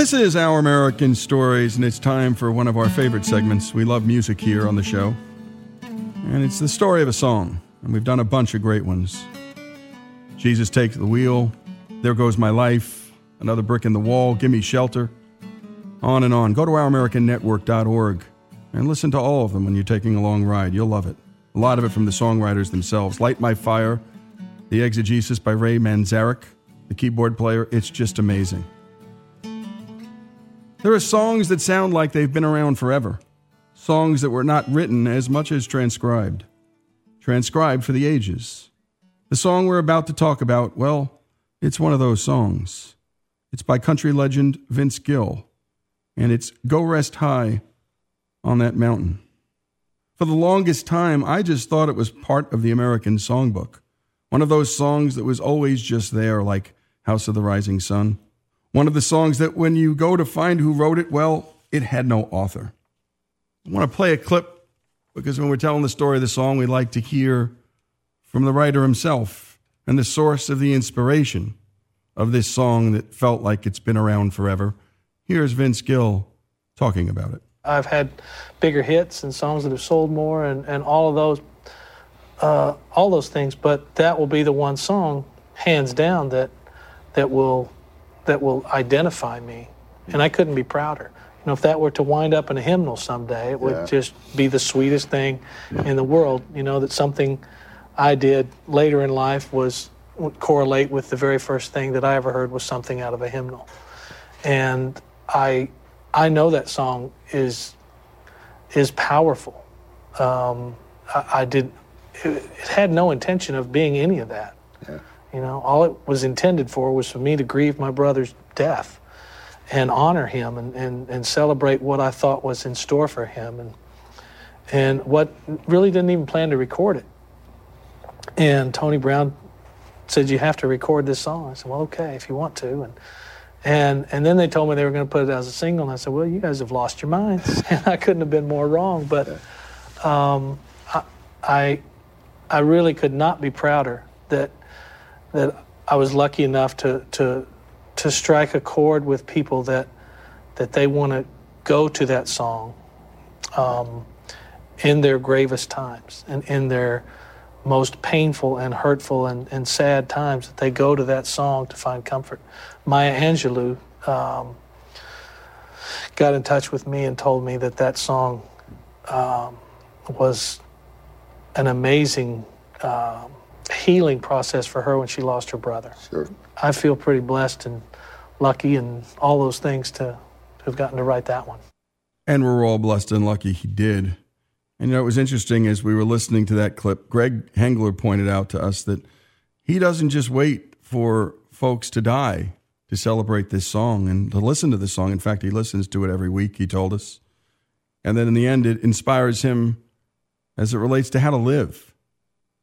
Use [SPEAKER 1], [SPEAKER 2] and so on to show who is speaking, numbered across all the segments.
[SPEAKER 1] This is Our American Stories, and it's time for one of our favorite segments. We love music here on the show. And it's the story of a song, and we've done a bunch of great ones. Jesus Takes the Wheel, There Goes My Life, Another Brick in the Wall, Gimme Shelter, on and on. Go to ouramericannetwork.org and listen to all of them when you're taking a long ride. You'll love it. A lot of it from the songwriters themselves. Light My Fire, The Exegesis by Ray Manzarek, the keyboard player. It's just amazing. There are songs that sound like they've been around forever, songs that were not written as much as transcribed, transcribed for the ages. The song we're about to talk about, well, it's one of those songs. It's by country legend Vince Gill, and it's Go Rest High on That Mountain. For the longest time, I just thought it was part of the American songbook, one of those songs that was always just there, like House of the Rising Sun. One of the songs that when you go to find who wrote it, well, it had no author. I want to play a clip because when we're telling the story of the song, we like to hear from the writer himself and the source of the inspiration of this song that felt like it's been around forever. Here's Vince Gill talking about it.
[SPEAKER 2] I've had bigger hits and songs that have sold more and, and all of those uh, all those things, but that will be the one song, hands down, that that will that will identify me, and I couldn't be prouder. You know, if that were to wind up in a hymnal someday, it would
[SPEAKER 3] Yeah.
[SPEAKER 2] just be the sweetest thing in the world. You know, that something I did later in life was would correlate with the very first thing that I ever heard was something out of a hymnal, and I I know that song is is powerful. Um, I, I did. It, it had no intention of being any of that. You know, all it was intended for was for me to grieve my brother's death and honor him and, and, and celebrate what I thought was in store for him and and what really didn't even plan to record it. And Tony Brown said, You have to record this song. I said, Well, okay, if you want to. And and and then they told me they were going to put it as a single, and I said, "Well, you guys have lost your minds." And I couldn't have been more wrong. But um, I, I I really could not be prouder that that I was lucky enough to to to strike a chord with people that that they want to go to that song um, in their gravest times and in their most painful and hurtful and, and sad times that they go to that song to find comfort. Maya Angelou um, got in touch with me and told me that that song um, was an amazing um, healing process for her when she lost her brother.
[SPEAKER 3] Sure.
[SPEAKER 2] I feel pretty blessed and lucky and all those things to, to have gotten to write that one.
[SPEAKER 1] And we're all blessed and lucky he did. And you know, it was interesting as we were listening to that clip, Greg Hengler pointed out to us that he doesn't just wait for folks to die to celebrate this song and to listen to this song. In fact, he listens to it every week, he told us. And then in the end, it inspires him as it relates to how to live.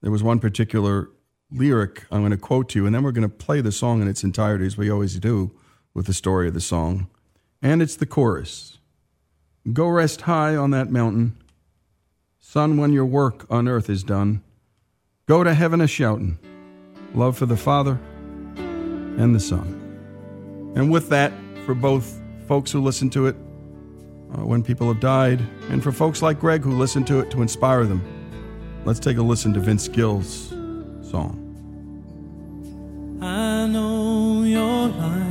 [SPEAKER 1] There was one particular lyric I'm going to quote to you, and then we're going to play the song in its entirety, as we always do with the story of the song. And it's the chorus Go rest high on that mountain. Son, when your work on earth is done, go to heaven a shouting, love for the Father and the Son. And with that, for both folks who listen to it uh, when people have died, and for folks like Greg who listen to it to inspire them, let's take a listen to Vince Gill's song.
[SPEAKER 4] I know your life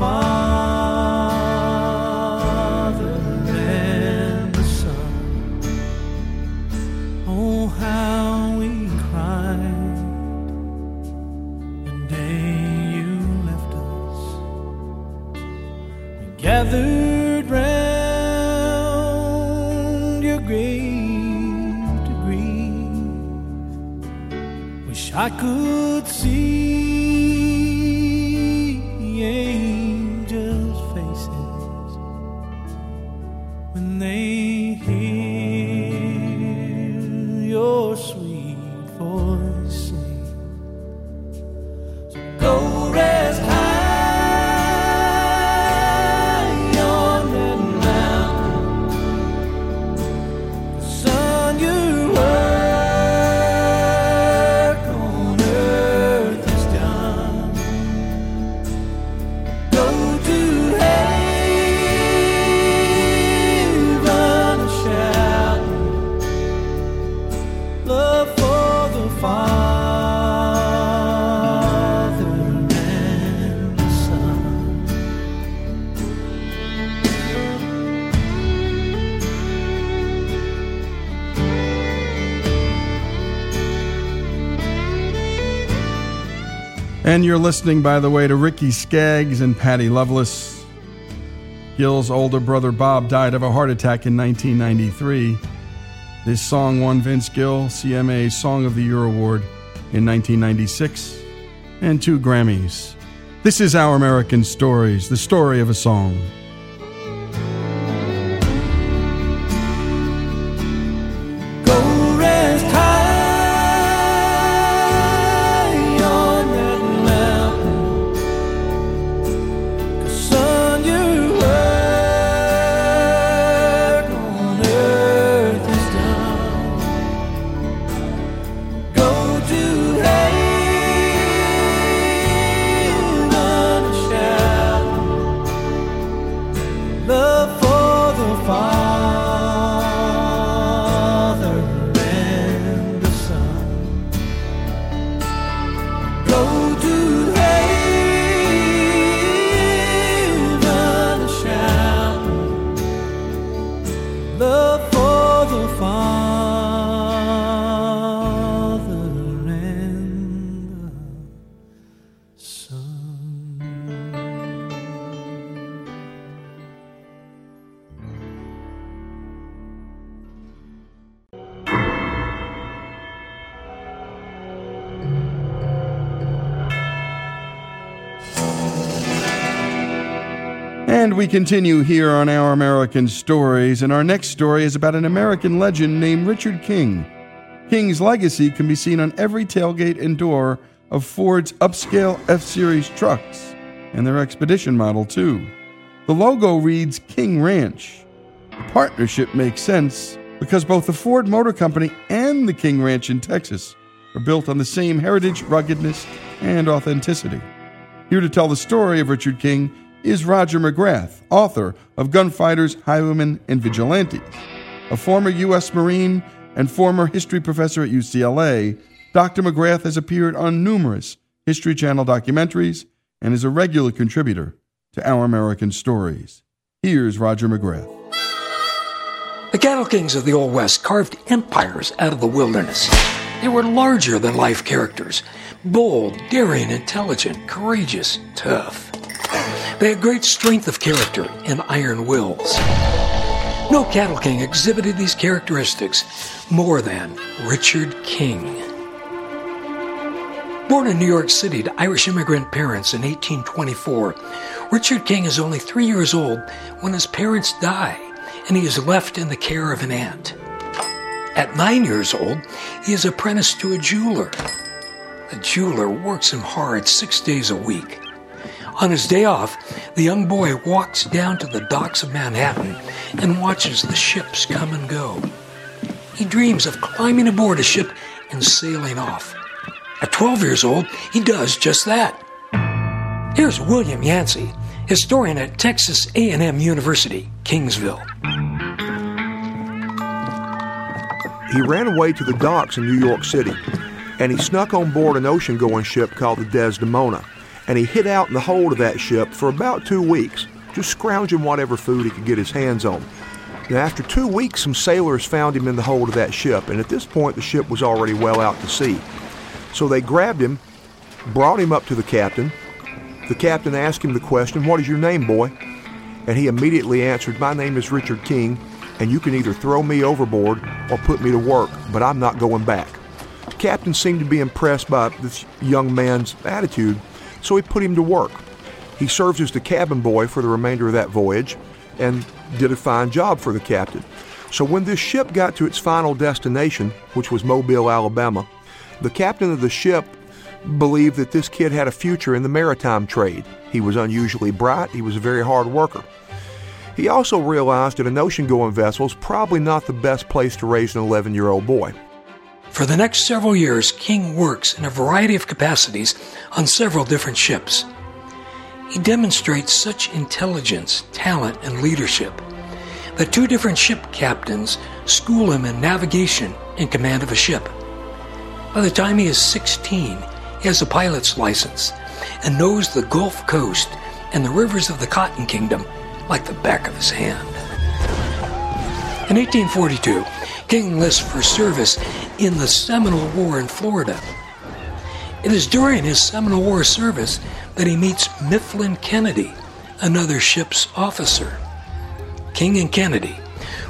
[SPEAKER 4] far. And
[SPEAKER 1] you're listening, by the way, to Ricky Skaggs and Patty Loveless. Gill's older brother Bob died of a heart attack in 1993. This song won Vince Gill CMA Song of the Year Award in 1996 and two Grammys. This is Our American Stories, the story of a song. We continue here on Our American Stories, and our next story is about an American legend named Richard King. King's legacy can be seen on every tailgate and door of Ford's upscale F Series trucks, and their Expedition model, too. The logo reads King Ranch. The partnership makes sense because both the Ford Motor Company and the King Ranch in Texas are built on the same heritage, ruggedness, and authenticity. Here to tell the story of Richard King is Roger McGrath, author of Gunfighters, Highwaymen, and Vigilantes. A former U.S. Marine and former history professor at UCLA, Dr. McGrath has appeared on numerous History Channel documentaries and is a regular contributor to Our American Stories. Here's Roger McGrath.
[SPEAKER 3] The cattle kings of the Old West carved empires out of the wilderness. They were larger than life characters bold, daring, intelligent, courageous, tough. They had great strength of character and iron wills. No cattle king exhibited these characteristics more than Richard King. Born in New York City to Irish immigrant parents in 1824, Richard King is only three years old when his parents die and he is left in the care of an aunt. At nine years old, he is apprenticed to a jeweler. The jeweler works him hard six days a week. On his day off, the young boy walks down to the docks of Manhattan and watches the ships come and go. He dreams of climbing aboard a ship and sailing off. At 12 years old, he does just that. Here's William Yancey, historian at Texas A&M University, Kingsville.
[SPEAKER 5] He ran away to the docks in New York City, and he snuck on board an ocean-going ship called the Desdemona, and he hid out in the hold of that ship for about two weeks, just scrounging whatever food he could get his hands on. Now, after two weeks, some sailors found him in the hold of that ship, and at this point, the ship was already well out to sea. So they grabbed him, brought him up to the captain. The captain asked him the question, What is your name, boy? And he immediately answered, My name is Richard King, and you can either throw me overboard or put me to work, but I'm not going back. The captain seemed to be impressed by this young man's attitude, so he put him to work. He served as the cabin boy for the remainder of that voyage and did a fine job for the captain. So when this ship got to its final destination, which was Mobile, Alabama, the captain of the ship believed that this kid had a future in the maritime trade. He was unusually bright, he was a very hard worker. He also realized that an ocean going vessel is probably not the best place to raise an 11 year old boy.
[SPEAKER 3] For the next several years, King works in a variety of capacities on several different ships. He demonstrates such intelligence, talent, and leadership that two different ship captains school him in navigation and command of a ship. By the time he is 16, he has a pilot's license and knows the Gulf Coast and the rivers of the Cotton Kingdom like the back of his hand. In 1842, King enlists for service in the Seminole War in Florida. It is during his Seminole War service that he meets Mifflin Kennedy, another ship's officer. King and Kennedy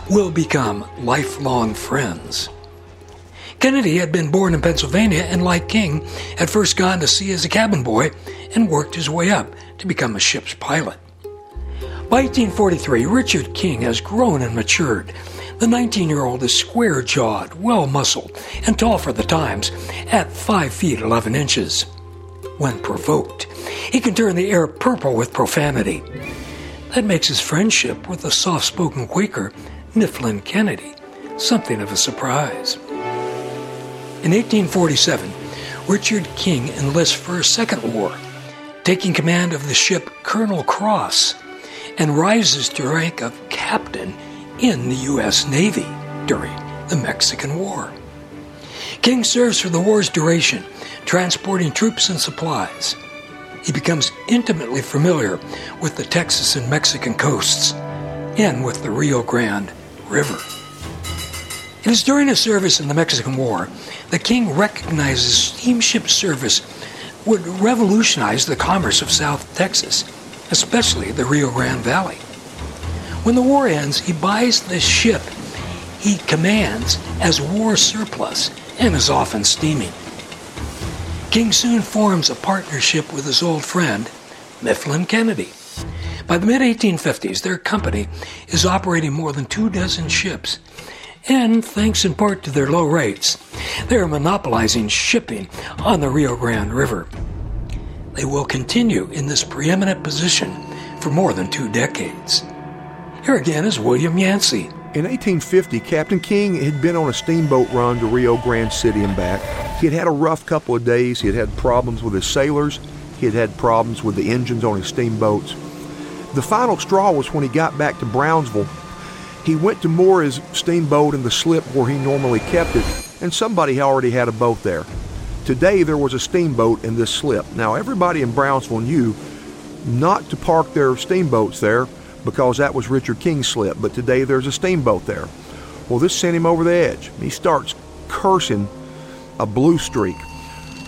[SPEAKER 3] will become lifelong friends. Kennedy had been born in Pennsylvania and, like King, had first gone to sea as a cabin boy and worked his way up to become a ship's pilot. By 1843, Richard King has grown and matured. The 19 year old is square jawed, well muscled, and tall for the times, at 5 feet 11 inches. When provoked, he can turn the air purple with profanity. That makes his friendship with the soft spoken Quaker, Mifflin Kennedy, something of a surprise. In 1847, Richard King enlists for a second war, taking command of the ship Colonel Cross, and rises to rank of captain in the U.S. Navy during the Mexican War. King serves for the war's duration, transporting troops and supplies. He becomes intimately familiar with the Texas and Mexican coasts and with the Rio Grande River. It is during his service in the Mexican War that King recognizes steamship service would revolutionize the commerce of South Texas, especially the Rio Grande Valley. When the war ends, he buys the ship he commands as war surplus and is often steaming. King soon forms a partnership with his old friend, Mifflin Kennedy. By the mid 1850s, their company is operating more than two dozen ships, and thanks in part to their low rates, they are monopolizing shipping on the Rio Grande River. They will continue in this preeminent position for more than two decades. Here again is William Yancey.
[SPEAKER 5] In 1850, Captain King had been on a steamboat run to Rio Grande City and back. He had had a rough couple of days. He had had problems with his sailors. He had had problems with the engines on his steamboats. The final straw was when he got back to Brownsville. He went to moor his steamboat in the slip where he normally kept it, and somebody already had a boat there. Today there was a steamboat in this slip. Now everybody in Brownsville knew not to park their steamboats there because that was Richard King's slip, but today there's a steamboat there. Well, this sent him over the edge. He starts cursing a blue streak.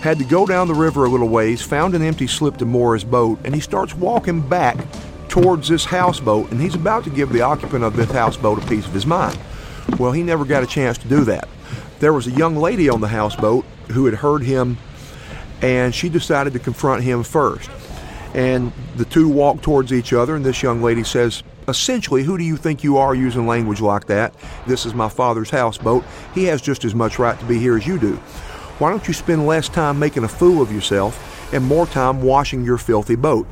[SPEAKER 5] Had to go down the river a little ways, found an empty slip to moor his boat, and he starts walking back towards this houseboat, and he's about to give the occupant of this houseboat a piece of his mind. Well, he never got a chance to do that. There was a young lady on the houseboat who had heard him, and she decided to confront him first. And the two walk towards each other, and this young lady says, Essentially, who do you think you are using language like that? This is my father's houseboat. He has just as much right to be here as you do. Why don't you spend less time making a fool of yourself and more time washing your filthy boat?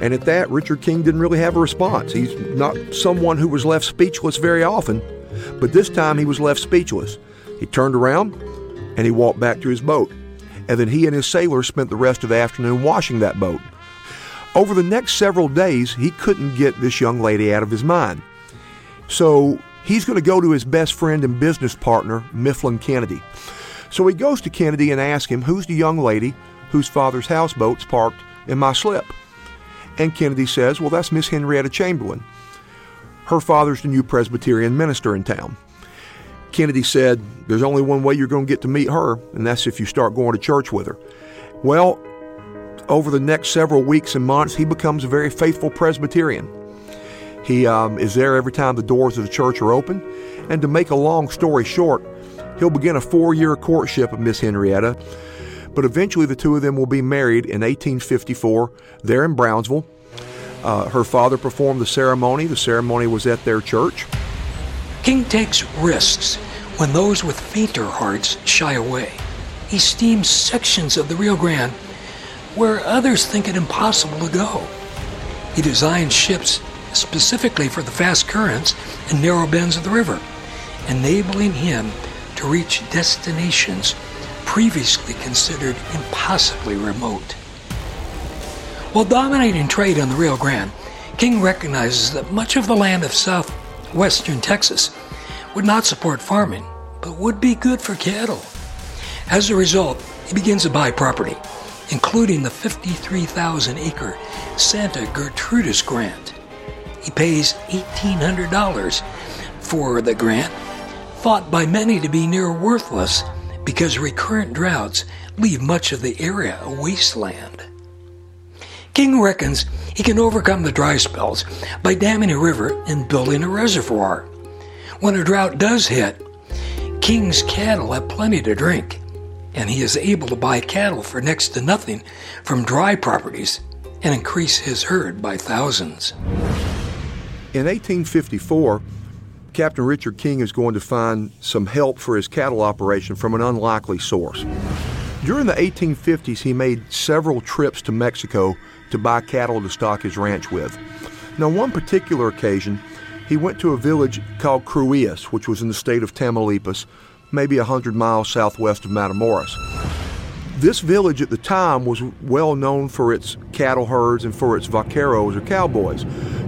[SPEAKER 5] And at that, Richard King didn't really have a response. He's not someone who was left speechless very often, but this time he was left speechless. He turned around and he walked back to his boat. And then he and his sailors spent the rest of the afternoon washing that boat. Over the next several days, he couldn't get this young lady out of his mind. So he's going to go to his best friend and business partner, Mifflin Kennedy. So he goes to Kennedy and asks him, Who's the young lady whose father's houseboat's parked in my slip? And Kennedy says, Well, that's Miss Henrietta Chamberlain. Her father's the new Presbyterian minister in town. Kennedy said, There's only one way you're going to get to meet her, and that's if you start going to church with her. Well, over the next several weeks and months, he becomes a very faithful Presbyterian. He um, is there every time the doors of the church are open. And to make a long story short, he'll begin a four year courtship of Miss Henrietta. But eventually, the two of them will be married in 1854 there in Brownsville. Uh, her father performed the ceremony. The ceremony was at their church.
[SPEAKER 3] King takes risks when those with fainter hearts shy away. He steams sections of the Rio Grande where others think it impossible to go. He designs ships specifically for the fast currents and narrow bends of the river, enabling him to reach destinations previously considered impossibly remote. While dominating trade on the Rio Grande, King recognizes that much of the land of southwestern Texas would not support farming, but would be good for cattle. As a result, he begins to buy property, including the 53,000 acre Santa Gertrudis grant. He pays $1,800 for the grant, thought by many to be near worthless because recurrent droughts leave much of the area a wasteland. King reckons he can overcome the dry spells by damming a river and building a reservoir. When a drought does hit, King's cattle have plenty to drink, and he is able to buy cattle for next to nothing from dry properties and increase his herd by thousands.
[SPEAKER 5] In 1854, Captain Richard King is going to find some help for his cattle operation from an unlikely source. During the 1850s, he made several trips to Mexico to buy cattle to stock his ranch with. Now, one particular occasion, he went to a village called Cruillas, which was in the state of Tamaulipas, maybe 100 miles southwest of Matamoros. This village at the time was well known for its cattle herds and for its vaqueros or cowboys,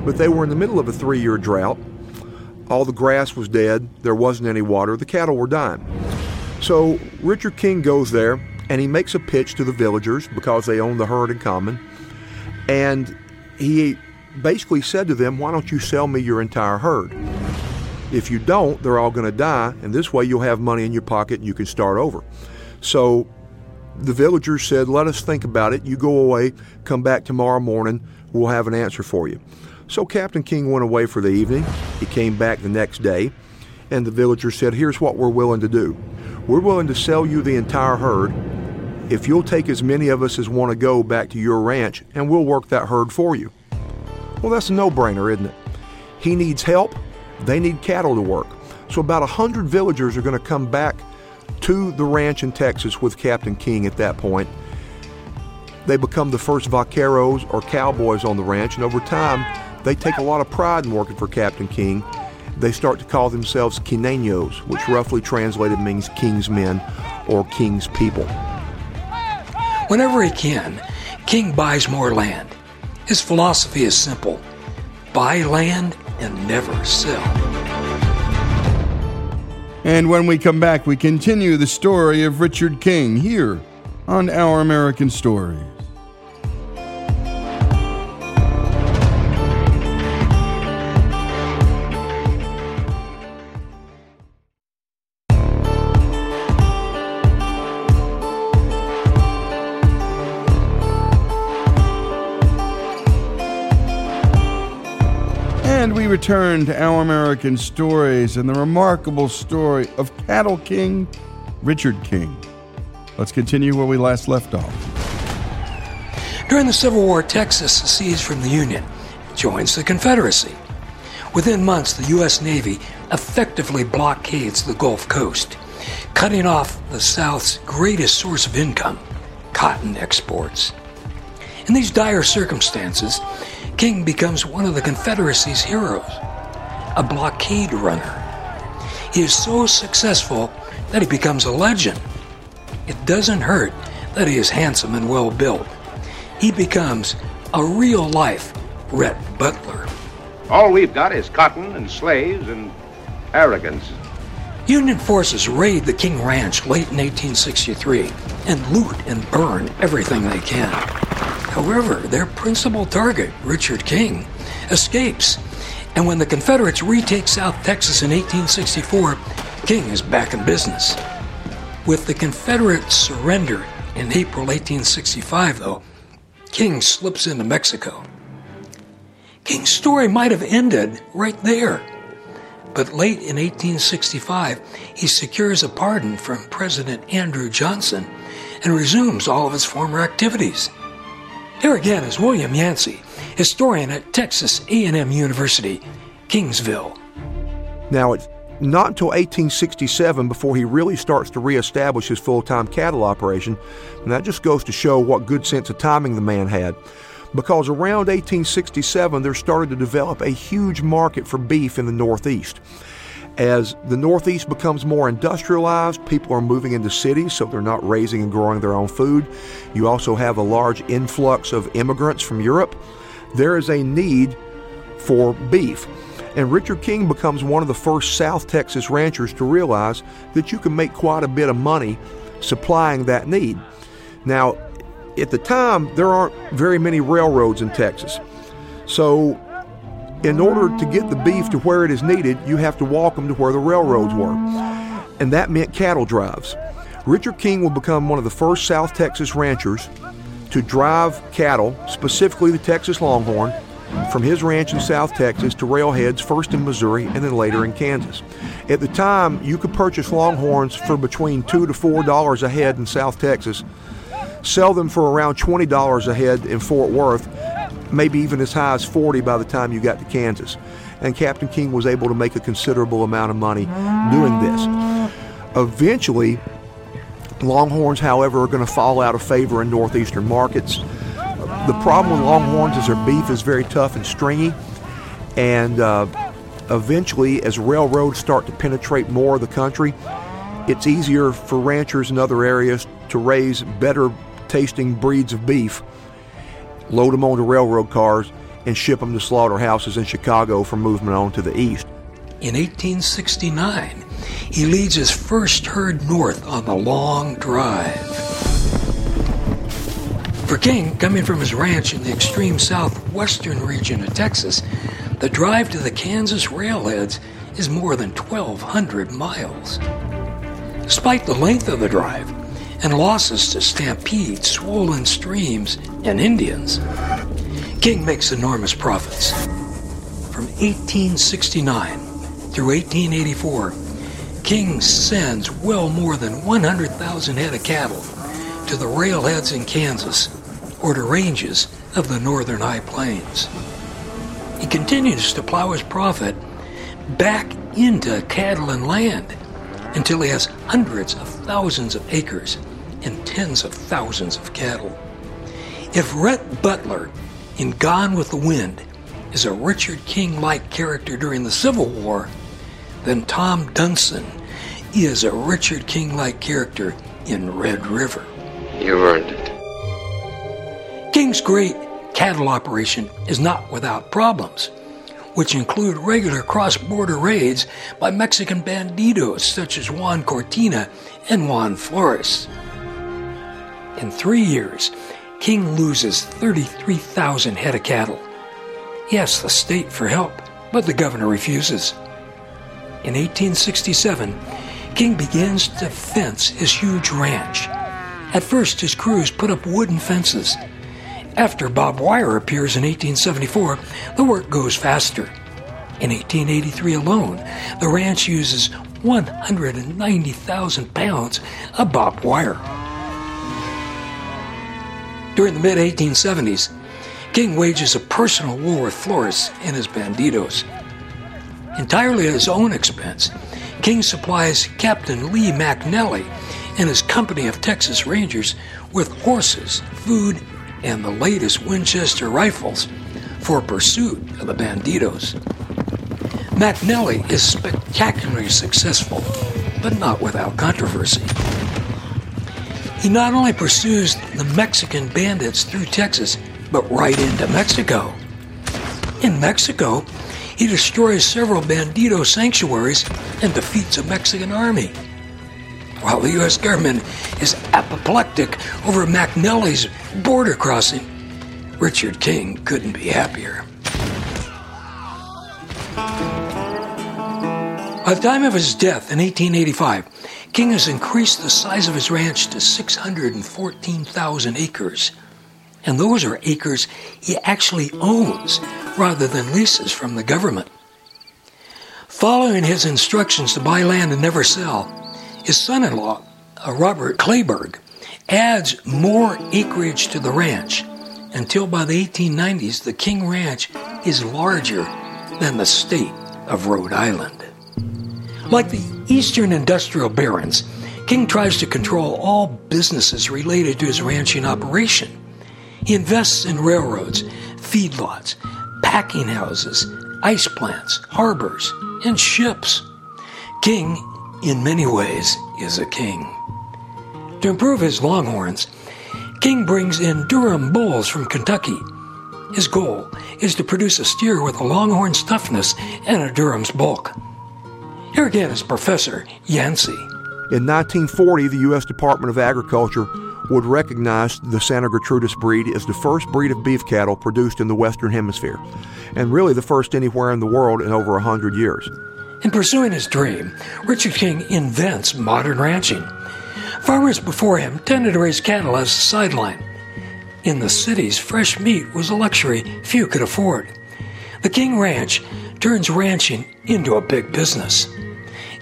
[SPEAKER 5] but they were in the middle of a three year drought. All the grass was dead, there wasn't any water, the cattle were dying. So Richard King goes there and he makes a pitch to the villagers because they own the herd in common. And he basically said to them, Why don't you sell me your entire herd? If you don't, they're all going to die, and this way you'll have money in your pocket and you can start over. So the villagers said, Let us think about it. You go away, come back tomorrow morning, we'll have an answer for you. So Captain King went away for the evening. He came back the next day, and the villagers said, Here's what we're willing to do we're willing to sell you the entire herd if you'll take as many of us as want to go back to your ranch, and we'll work that herd for you. Well, that's a no brainer, isn't it? He needs help, they need cattle to work. So about a hundred villagers are going to come back to the ranch in Texas with Captain King at that point. They become the first vaqueros or cowboys on the ranch, and over time, they take a lot of pride in working for Captain King. They start to call themselves Kineños, which roughly translated means King's men or King's people.
[SPEAKER 3] Whenever he can, King buys more land. His philosophy is simple buy land and never sell.
[SPEAKER 1] And when we come back, we continue the story of Richard King here on Our American Stories. Return to Our American Stories and the remarkable story of Cattle King Richard King. Let's continue where we last left off.
[SPEAKER 3] During the Civil War, Texas secedes from the Union, joins the Confederacy. Within months, the U.S. Navy effectively blockades the Gulf Coast, cutting off the South's greatest source of income cotton exports. In these dire circumstances, King becomes one of the Confederacy's heroes, a blockade runner. He is so successful that he becomes a legend. It doesn't hurt that he is handsome and well built. He becomes a real life Rhett Butler.
[SPEAKER 6] All we've got is cotton and slaves and arrogance.
[SPEAKER 3] Union forces raid the King Ranch late in 1863 and loot and burn everything they can. However, their principal target, Richard King, escapes, and when the Confederates retake South Texas in 1864, King is back in business. With the Confederate surrender in April 1865, though, King slips into Mexico. King's story might have ended right there. But late in 1865, he secures a pardon from President Andrew Johnson and resumes all of his former activities. Here again is William Yancey, historian at Texas A&M University, Kingsville.
[SPEAKER 5] Now, it's not until 1867 before he really starts to reestablish his full time cattle operation, and that just goes to show what good sense of timing the man had. Because around 1867, there started to develop a huge market for beef in the Northeast. As the Northeast becomes more industrialized, people are moving into cities, so they're not raising and growing their own food. You also have a large influx of immigrants from Europe. There is a need for beef. And Richard King becomes one of the first South Texas ranchers to realize that you can make quite a bit of money supplying that need. Now, at the time, there aren't very many railroads in Texas. So in order to get the beef to where it is needed, you have to walk them to where the railroads were. And that meant cattle drives. Richard King will become one of the first South Texas ranchers to drive cattle, specifically the Texas Longhorn, from his ranch in South Texas to railheads, first in Missouri and then later in Kansas. At the time, you could purchase Longhorns for between two to four dollars a head in South Texas, sell them for around twenty dollars a head in Fort Worth, maybe even as high as 40 by the time you got to Kansas. And Captain King was able to make a considerable amount of money doing this. Eventually, Longhorns, however, are going to fall out of favor in northeastern markets. The problem with Longhorns is their beef is very tough and stringy, and uh, eventually, as railroads start to penetrate more of the country, it's easier for ranchers in other areas to raise better tasting breeds of beef load them onto railroad cars, and ship them to slaughterhouses in Chicago for movement on to the east.
[SPEAKER 3] In 1869, he leads his first herd north on the long drive. For King, coming from his ranch in the extreme southwestern region of Texas, the drive to the Kansas railheads is more than 1,200 miles. Despite the length of the drive, and losses to stampedes, swollen streams, and Indians. King makes enormous profits. From 1869 through 1884, King sends well more than 100,000 head of cattle to the railheads in Kansas or to ranges of the northern high plains. He continues to plow his profit back into cattle and land until he has hundreds of thousands of acres and tens of thousands of cattle. If Rhett Butler in Gone with the Wind is a Richard King like character during the Civil War, then Tom Dunson is a Richard King like character in Red River.
[SPEAKER 7] You've earned it.
[SPEAKER 3] King's great cattle operation is not without problems, which include regular cross border raids by Mexican bandidos such as Juan Cortina and Juan Flores. In three years, King loses 33,000 head of cattle. He asks the state for help, but the governor refuses. In 1867, King begins to fence his huge ranch. At first, his crews put up wooden fences. After Bob Wire appears in 1874, the work goes faster. In 1883 alone, the ranch uses 190,000 pounds of barbed wire. During the mid 1870s, King wages a personal war with Flores and his bandidos. Entirely at his own expense, King supplies Captain Lee McNelly and his company of Texas Rangers with horses, food, and the latest Winchester rifles for pursuit of the bandidos. McNelly is spectacularly successful, but not without controversy. He not only pursues the Mexican bandits through Texas, but right into Mexico. In Mexico, he destroys several bandito sanctuaries and defeats a Mexican army. While the U.S. government is apoplectic over McNelly's border crossing, Richard King couldn't be happier. By the time of his death in 1885, King has increased the size of his ranch to 614,000 acres. And those are acres he actually owns, rather than leases from the government. Following his instructions to buy land and never sell, his son in law, uh, Robert Kleberg, adds more acreage to the ranch until by the 1890s the King Ranch is larger than the state of Rhode Island. Like the Eastern Industrial Barons, King tries to control all businesses related to his ranching operation. He invests in railroads, feedlots, packing houses, ice plants, harbors, and ships. King, in many ways, is a king. To improve his longhorns, King brings in Durham bulls from Kentucky. His goal is to produce a steer with a longhorn's toughness and a Durham's bulk. Here again is Professor Yancey.
[SPEAKER 5] In 1940, the U.S. Department of Agriculture would recognize the Santa Gertrudis breed as the first breed of beef cattle produced in the Western Hemisphere, and really the first anywhere in the world in over 100 years.
[SPEAKER 3] In pursuing his dream, Richard King invents modern ranching. Farmers before him tended to raise cattle as a sideline. In the cities, fresh meat was a luxury few could afford. The King Ranch turns ranching into a big business.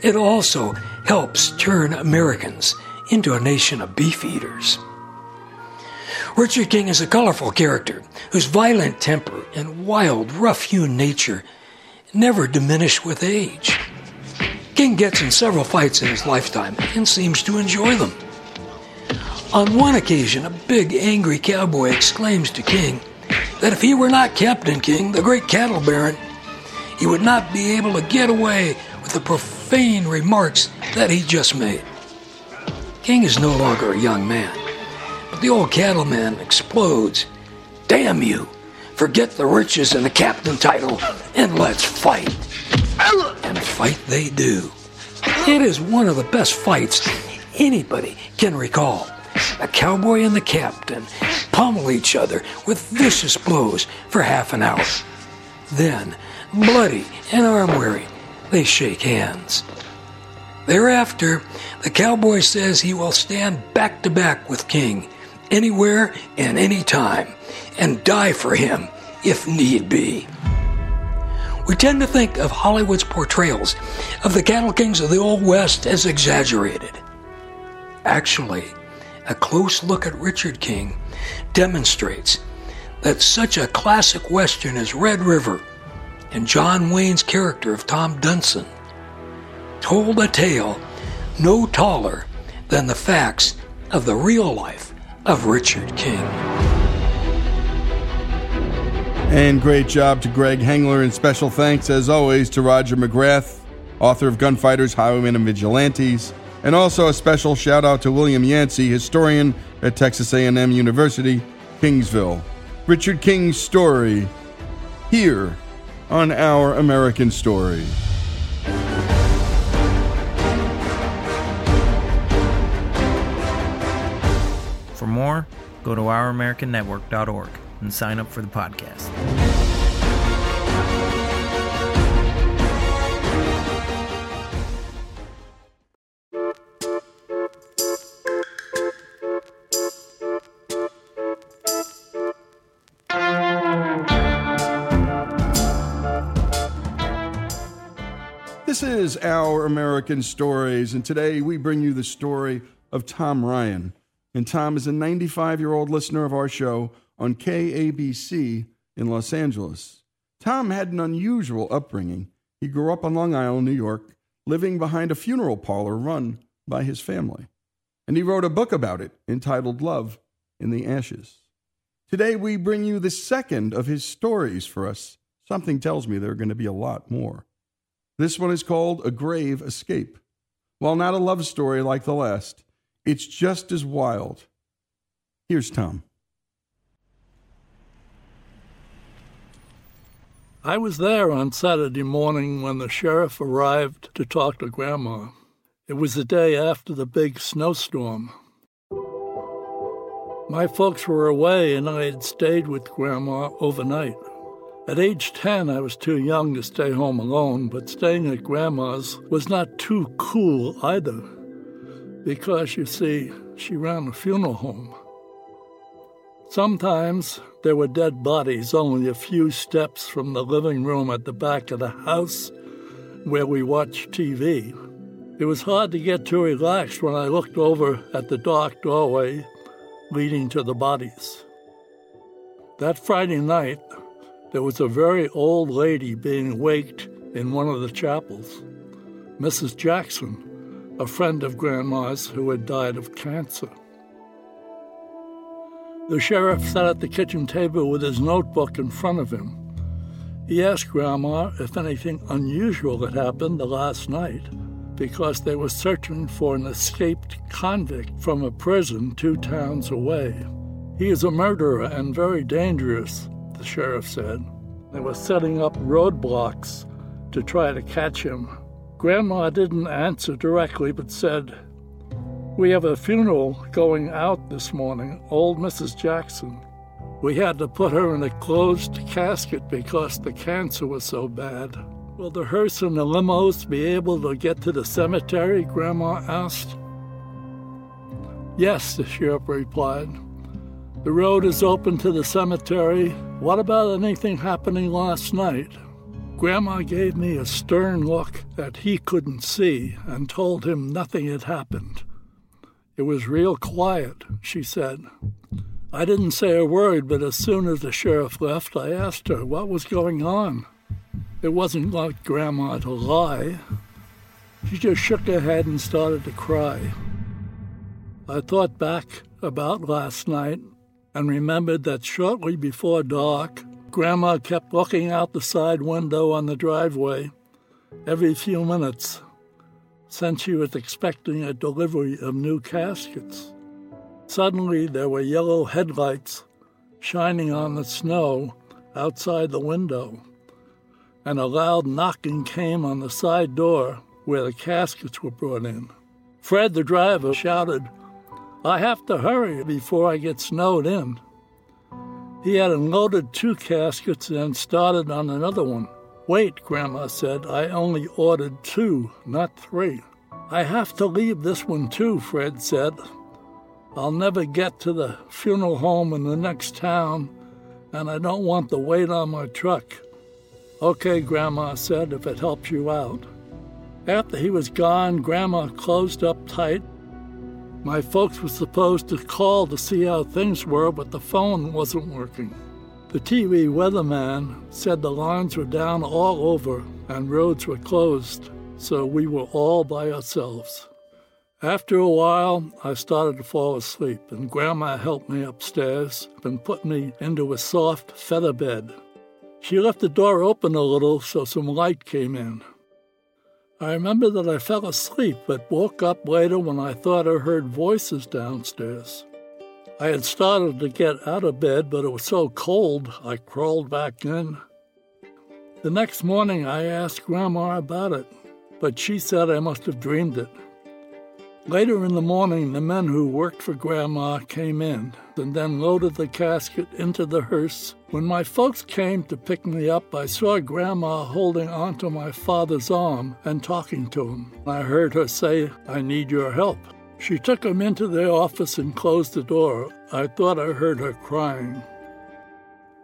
[SPEAKER 3] It also helps turn Americans into a nation of beef eaters. Richard King is a colorful character whose violent temper and wild, rough hewn nature never diminish with age. King gets in several fights in his lifetime and seems to enjoy them. On one occasion, a big, angry cowboy exclaims to King that if he were not Captain King, the great cattle baron, he would not be able to get away with the profane remarks that he just made. King is no longer a young man, but the old cattleman explodes. Damn you! Forget the riches and the captain title, and let's fight. And fight they do. It is one of the best fights anybody can recall. The cowboy and the captain pummel each other with vicious blows for half an hour. Then, bloody and arm weary, they shake hands. Thereafter, the cowboy says he will stand back to back with King anywhere and any time and die for him if need be. We tend to think of Hollywood's portrayals of the cattle kings of the Old West as exaggerated. Actually, a close look at Richard King demonstrates that such a classic Western as Red River and John Wayne's character of Tom Dunson told a tale no taller than the facts of the real life of Richard King.
[SPEAKER 1] And great job to Greg Hengler, and special thanks, as always, to Roger McGrath, author of Gunfighters, Highwaymen, and Vigilantes. And also a special shout out to William Yancey, historian at Texas A&M University, Kingsville. Richard King's story here on Our American Story.
[SPEAKER 8] For more, go to ouramericannetwork.org and sign up for the podcast.
[SPEAKER 1] Is Our American Stories, and today we bring you the story of Tom Ryan. And Tom is a 95 year old listener of our show on KABC in Los Angeles. Tom had an unusual upbringing. He grew up on Long Island, New York, living behind a funeral parlor run by his family. And he wrote a book about it entitled Love in the Ashes. Today we bring you the second of his stories for us. Something tells me there are going to be a lot more. This one is called A Grave Escape. While not a love story like the last, it's just as wild. Here's Tom.
[SPEAKER 9] I was there on Saturday morning when the sheriff arrived to talk to Grandma. It was the day after the big snowstorm. My folks were away and I had stayed with Grandma overnight. At age 10, I was too young to stay home alone, but staying at Grandma's was not too cool either. Because, you see, she ran a funeral home. Sometimes there were dead bodies only a few steps from the living room at the back of the house where we watched TV. It was hard to get too relaxed when I looked over at the dark doorway leading to the bodies. That Friday night, there was a very old lady being waked in one of the chapels. Mrs. Jackson, a friend of Grandma's who had died of cancer. The sheriff sat at the kitchen table with his notebook in front of him. He asked Grandma if anything unusual had happened the last night because they were searching for an escaped convict from a prison two towns away. He is a murderer and very dangerous, the sheriff said. They were setting up roadblocks to try to catch him. Grandma didn't answer directly but said, We have a funeral going out this morning, old Mrs. Jackson. We had to put her in a closed casket because the cancer was so bad. Will the hearse and the limos be able to get to the cemetery? Grandma asked. Yes, the sheriff replied. The road is open to the cemetery. What about anything happening last night? Grandma gave me a stern look that he couldn't see and told him nothing had happened. It was real quiet, she said. I didn't say a word, but as soon as the sheriff left, I asked her what was going on. It wasn't like Grandma to lie. She just shook her head and started to cry. I thought back about last night and remembered that shortly before dark, Grandma kept looking out the side window on the driveway every few minutes since she was expecting a delivery of new caskets. Suddenly, there were yellow headlights shining on the snow outside the window, and a loud knocking came on the side door where the caskets were brought in. Fred, the driver, shouted, I have to hurry before I get snowed in. He had unloaded two caskets and started on another one. Wait, Grandma said, I only ordered two, not three. I have to leave this one too, Fred said. I'll never get to the funeral home in the next town, and I don't want the weight on my truck. Okay, Grandma said, if it helps you out. After he was gone, Grandma closed up tight. My folks were supposed to call to see how things were, but the phone wasn't working. The TV weatherman said the lines were down all over and roads were closed, so we were all by ourselves. After a while, I started to fall asleep, and Grandma helped me upstairs and put me into a soft feather bed. She left the door open a little so some light came in. I remember that I fell asleep but woke up later when I thought I heard voices downstairs. I had started to get out of bed, but it was so cold I crawled back in. The next morning I asked Grandma about it, but she said I must have dreamed it. Later in the morning, the men who worked for Grandma came in and then loaded the casket into the hearse. When my folks came to pick me up, I saw Grandma holding onto my father's arm and talking to him. I heard her say, I need your help. She took him into the office and closed the door. I thought I heard her crying.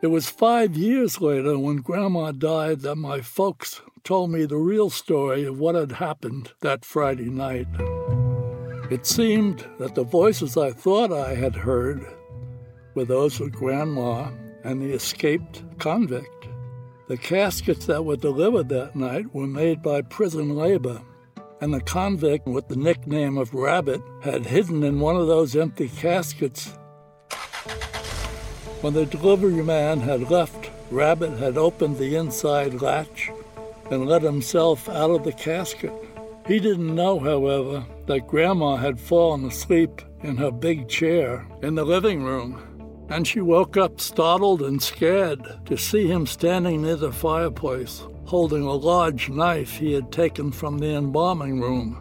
[SPEAKER 9] It was five years later, when Grandma died, that my folks told me the real story of what had happened that Friday night. It seemed that the voices I thought I had heard were those of Grandma and the escaped convict. The caskets that were delivered that night were made by prison labor, and the convict with the nickname of Rabbit had hidden in one of those empty caskets. When the delivery man had left, Rabbit had opened the inside latch and let himself out of the casket. He didn't know, however, that Grandma had fallen asleep in her big chair in the living room, and she woke up startled and scared to see him standing near the fireplace, holding a large knife he had taken from the embalming room.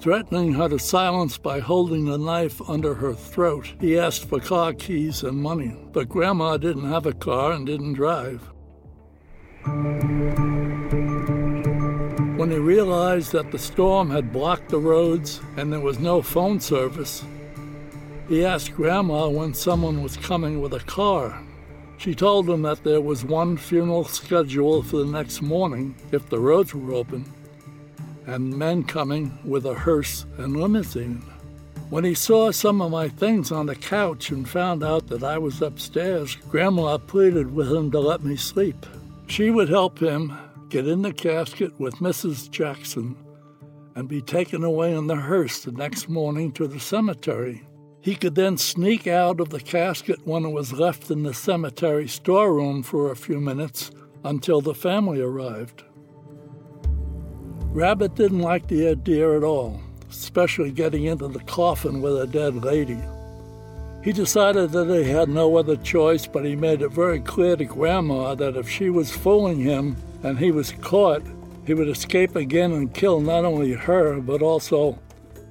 [SPEAKER 9] Threatening her to silence by holding the knife under her throat, he asked for car keys and money, but Grandma didn't have a car and didn't drive. When he realized that the storm had blocked the roads and there was no phone service, He asked Grandma when someone was coming with a car. She told him that there was one funeral scheduled for the next morning if the roads were open, and men coming with a hearse and limousine. When he saw some of my things on the couch and found out that I was upstairs, Grandma pleaded with him to let me sleep. She would help him get in the casket with Mrs. Jackson and be taken away in the hearse the next morning to the cemetery. He could then sneak out of the casket when it was left in the cemetery storeroom for a few minutes until the family arrived. Rabbit didn't like the idea at all, especially getting into the coffin with a dead lady. He decided that he had no other choice, but he made it very clear to Grandma that if she was fooling him and he was caught, he would escape again and kill not only her, but also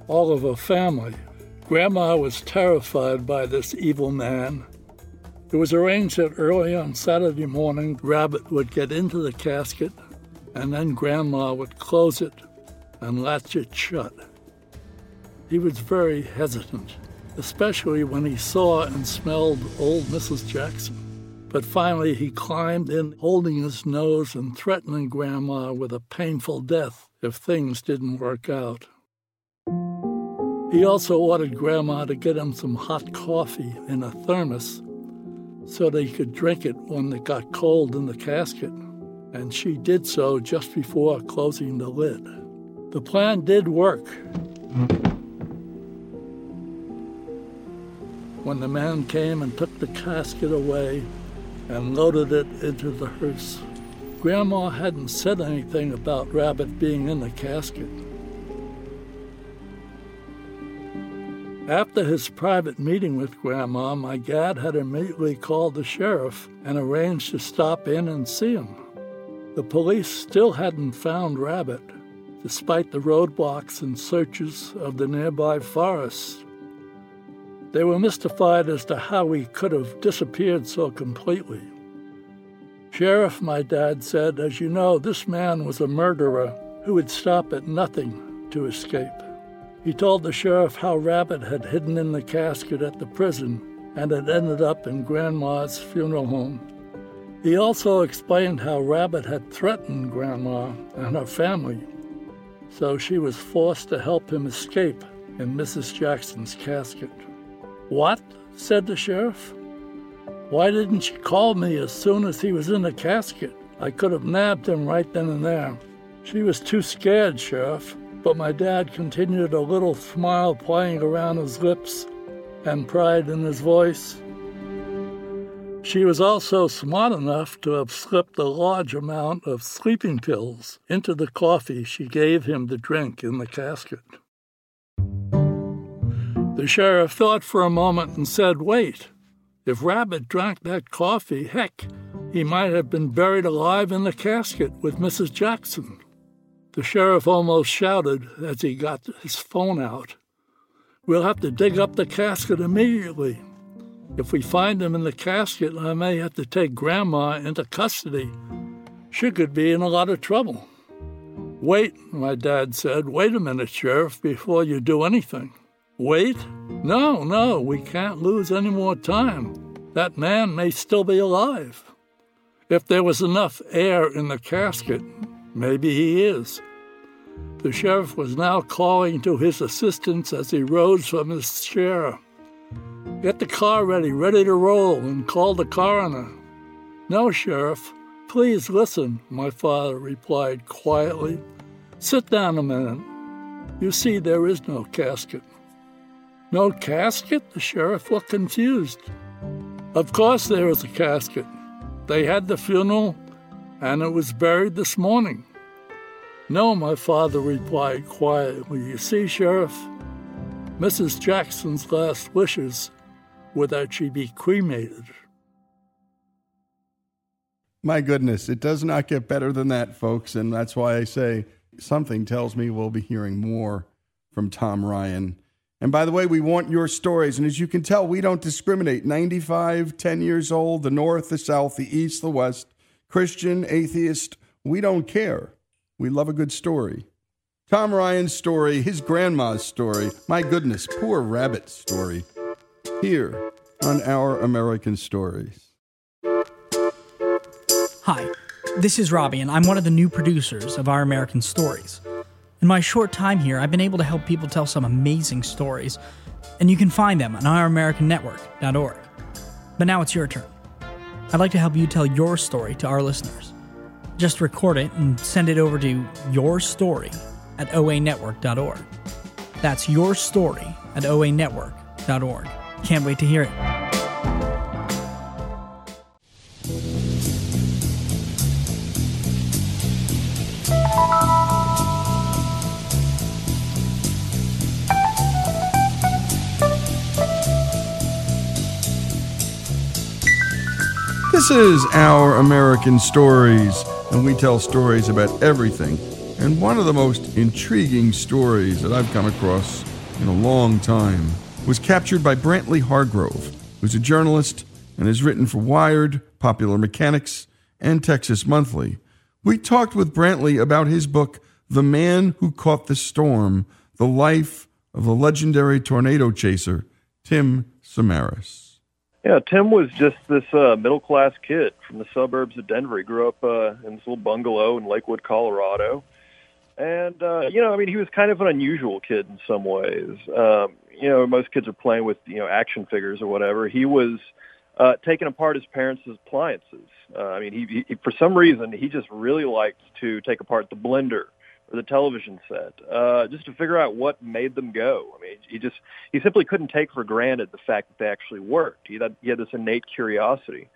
[SPEAKER 9] all of her family. Grandma was terrified by this evil man. It was arranged that early on Saturday morning, Rabbit would get into the casket, and then Grandma would close it and latch it shut. He was very hesitant, especially when he saw and smelled old Mrs. Jackson. But finally, he climbed in, holding his nose and threatening Grandma with a painful death if things didn't work out. He also ordered Grandma to get him some hot coffee in a thermos so that he could drink it when it got cold in the casket, and she did so just before closing the lid. The plan did work. When the man came and took the casket away and loaded it into the hearse, Grandma hadn't said anything about Rabbit being in the casket. After his private meeting with Grandma, my dad had immediately called the sheriff and arranged to stop in and see him. The police still hadn't found Rabbit, despite the roadblocks and searches of the nearby forests. They were mystified as to how he could have disappeared so completely. Sheriff, my dad said, as you know, this man was a murderer who would stop at nothing to escape. He told the sheriff how Rabbit had hidden in the casket at the prison and had ended up in Grandma's funeral home. He also explained how Rabbit had threatened Grandma and her family, so she was forced to help him escape in Mrs. Jackson's casket. What? said the sheriff. Why didn't you call me as soon as he was in the casket? I could have nabbed him right then and there. She was too scared, Sheriff, but my dad continued a little smile playing around his lips and pride in his voice. She was also smart enough to have slipped a large amount of sleeping pills into the coffee she gave him to drink in the casket. The sheriff thought for a moment and said, Wait, if Rabbit drank that coffee, heck, he might have been buried alive in the casket with Mrs. Jackson. The sheriff almost shouted as he got his phone out. We'll have to dig up the casket immediately. If we find him in the casket, I may have to take Grandma into custody. She could be in a lot of trouble. Wait, my dad said. Wait a minute, Sheriff, before you do anything. Wait? No, no, we can't lose any more time. That man may still be alive. If there was enough air in the casket, maybe he is. The sheriff was now calling to his assistants as he rose from his chair. Get the car ready, ready to roll, and call the coroner. No, Sheriff. Please listen, my father replied quietly. Sit down a minute. You see, there is no casket. No casket? The sheriff looked confused. Of course there is a casket. They had the funeral, and it was buried this morning. No, my father replied quietly. You see, Sheriff, Mrs. Jackson's last wishes were that she be cremated.
[SPEAKER 1] My goodness, it does not get better than that, folks. And that's why I say something tells me we'll be hearing more from Tom Ryan. And by the way, we want your stories. And as you can tell, we don't discriminate 95, 10 years old, the North, the South, the East, the West, Christian, atheist. We don't care. We love a good story. Tom Ryan's story, his grandma's story. My goodness, poor rabbit story. here on Our American Stories.
[SPEAKER 10] Hi, this is Robbie, and I'm one of the new producers of Our American Stories. In my short time here, I've been able to help people tell some amazing stories, and you can find them on ouramericannetwork.org. But now it's your turn. I'd like to help you tell your story to our listeners. Just record it and send it over to your story at oanetwork.org. That's your story at oanetwork.org. Can't wait to hear it.
[SPEAKER 1] This is Our American Stories, and we tell stories about everything. And one of the most intriguing stories that I've come across in a long time was captured by Brantley Hargrove, who's a journalist and has written for Wired, Popular Mechanics, and Texas Monthly. We talked with Brantley about his book, The Man Who Caught the Storm The Life of the Legendary Tornado Chaser, Tim Samaras.
[SPEAKER 11] Yeah, Tim was just this uh, middle class kid from the suburbs of Denver. He grew up uh, in this little bungalow in Lakewood, Colorado. And, uh, you know, I mean, he was kind of an unusual kid in some ways. Um, you know, most kids are playing with, you know, action figures or whatever. He was uh, taking apart his parents' appliances. Uh, I mean, he, he, for some reason, he just really liked to take apart the blender or the television set, uh, just to figure out what made them go. I mean, he just he simply couldn't take for granted the fact that they actually worked. He had, he had this innate curiosity.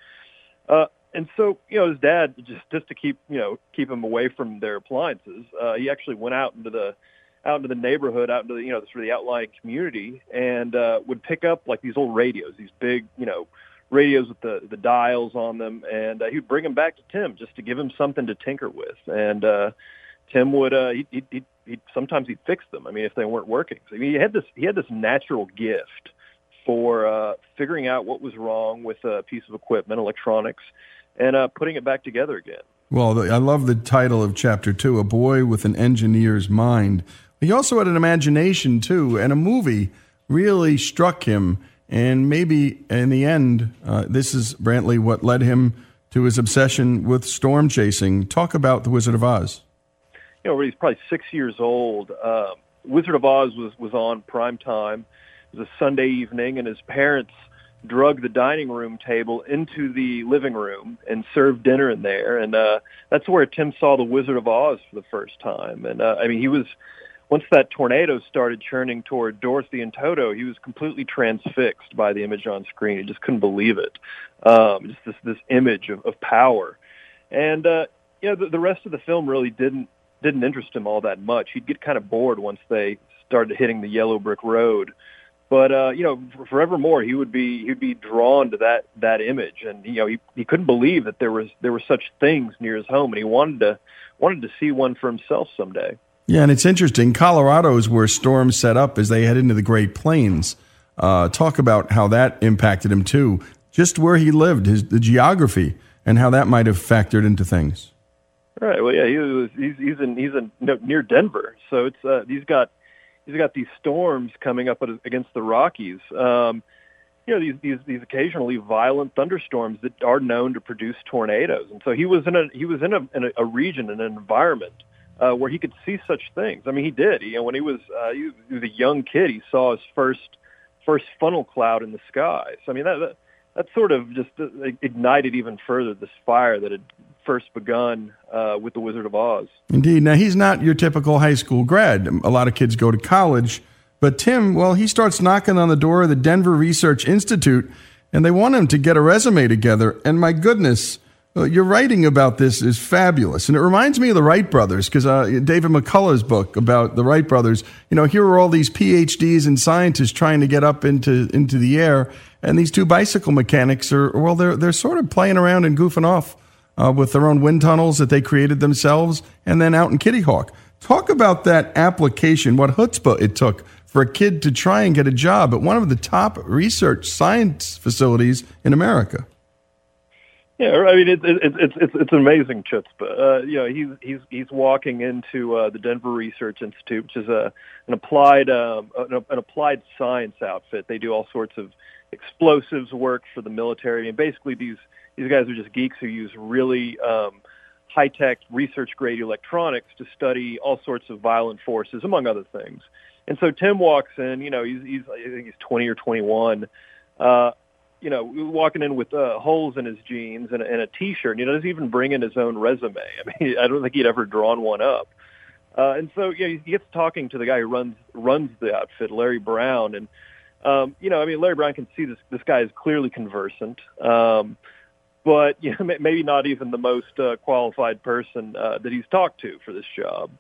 [SPEAKER 11] Uh, and so, you know, his dad just just to keep you know keep him away from their appliances, uh, he actually went out into the out into the neighborhood, out into the you know sort of the outlying community, and uh, would pick up like these old radios, these big you know radios with the the dials on them, and uh, he'd bring them back to Tim just to give him something to tinker with, and uh, Tim would uh, he he he sometimes he'd fix them. I mean, if they weren't working, so, I mean, he had this he had this natural gift for uh, figuring out what was wrong with a piece of equipment, electronics, and uh, putting it back together again.
[SPEAKER 1] Well, I love the title of chapter two A Boy with an Engineer's Mind. He also had an imagination, too, and a movie really struck him. And maybe in the end, uh, this is Brantley what led him to his obsession with storm chasing. Talk about The Wizard of Oz.
[SPEAKER 11] You know, he's probably six years old. Um, Wizard of Oz was, was on prime time. It was a Sunday evening, and his parents drug the dining room table into the living room and served dinner in there. And uh, that's where Tim saw the Wizard of Oz for the first time. And uh, I mean, he was once that tornado started churning toward Dorothy and Toto, he was completely transfixed by the image on screen. He just couldn't believe it. Um, just this this image of, of power. And uh, you know, the, the rest of the film really didn't didn't interest him all that much. He'd get kind of bored once they started hitting the yellow brick road. But uh, you know, forevermore he would be he'd be drawn to that that image, and you know he he couldn't believe that there was there were such things near his home, and he wanted to wanted to see one for himself someday.
[SPEAKER 1] Yeah, and it's interesting. Colorado is where storms set up as they head into the Great Plains. Uh, talk about how that impacted him too. Just where he lived, his the geography, and how that might have factored into things.
[SPEAKER 11] Right. Well, yeah, he was, he's he's in he's in near Denver, so it's uh, he's got he's got these storms coming up against the Rockies. Um, you know these these these occasionally violent thunderstorms that are known to produce tornadoes, and so he was in a he was in a in a, region in an environment uh, where he could see such things. I mean, he did. You know, when he was uh, he, he was a young kid, he saw his first first funnel cloud in the sky. So I mean, that that, that sort of just uh, ignited even further this fire that had first begun uh, with the Wizard of Oz.
[SPEAKER 1] Indeed. Now he's not your typical high school grad. A lot of kids go to college, but Tim, well, he starts knocking on the door of the Denver Research Institute, and they want him to get a resume together. And my goodness well, your writing about this is fabulous, and it reminds me of the Wright brothers because uh, David McCullough's book about the Wright brothers. You know, here are all these PhDs and scientists trying to get up into into the air, and these two bicycle mechanics are well, they're they're sort of playing around and goofing off uh, with their own wind tunnels that they created themselves, and then out in Kitty Hawk. Talk about that application, what chutzpah it took for a kid to try and get a job at one of the top research science facilities in America.
[SPEAKER 11] Yeah, I mean it's it's it's it's it's amazing chutzpah. Uh, you know, he's he's he's walking into uh, the Denver Research Institute, which is a an applied um, an, an applied science outfit. They do all sorts of explosives work for the military, and basically these these guys are just geeks who use really um, high tech research grade electronics to study all sorts of violent forces, among other things. And so Tim walks in. You know, he's he's I think he's 20 or 21. Uh, you know, walking in with uh, holes in his jeans and, and a T-shirt. And he doesn't even bring in his own resume. I mean, I don't think he'd ever drawn one up. Uh, and so, yeah, he gets talking to the guy who runs runs the outfit, Larry Brown, and um, you know, I mean, Larry Brown can see this this guy is clearly conversant, um, but you know, maybe not even the most uh, qualified person uh, that he's talked to for this job.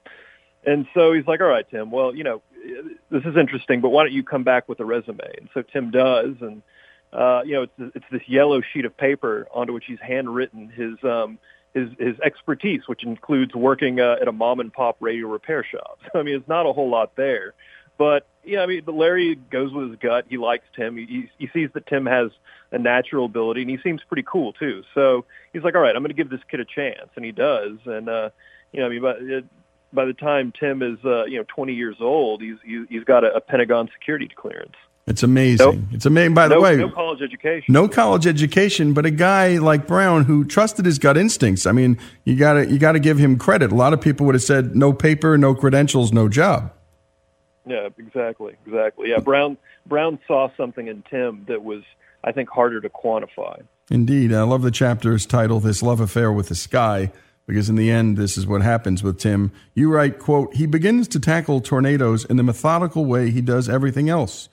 [SPEAKER 11] And so he's like, "All right, Tim. Well, you know, this is interesting, but why don't you come back with a resume?" And so Tim does, and uh, you know, it's, it's this yellow sheet of paper onto which he's handwritten his um, his his expertise, which includes working uh, at a mom and pop radio repair shop. So I mean, it's not a whole lot there, but yeah, I mean, but Larry goes with his gut. He likes Tim. He he sees that Tim has a natural ability, and he seems pretty cool too. So he's like, all right, I'm going to give this kid a chance, and he does. And uh, you know, I mean, by, by the time Tim is uh, you know 20 years old, he's he's got a, a Pentagon security clearance.
[SPEAKER 1] It's amazing. Nope. It's amazing. By the
[SPEAKER 11] no,
[SPEAKER 1] way,
[SPEAKER 11] no college education.
[SPEAKER 1] No college education, but a guy like Brown who trusted his gut instincts. I mean, you gotta you gotta give him credit. A lot of people would have said no paper, no credentials, no job.
[SPEAKER 11] Yeah, exactly, exactly. Yeah, Brown Brown saw something in Tim that was, I think, harder to quantify.
[SPEAKER 1] Indeed, I love the chapter's title, "This Love Affair with the Sky." Because in the end, this is what happens with Tim. You write, quote, he begins to tackle tornadoes in the methodical way he does everything else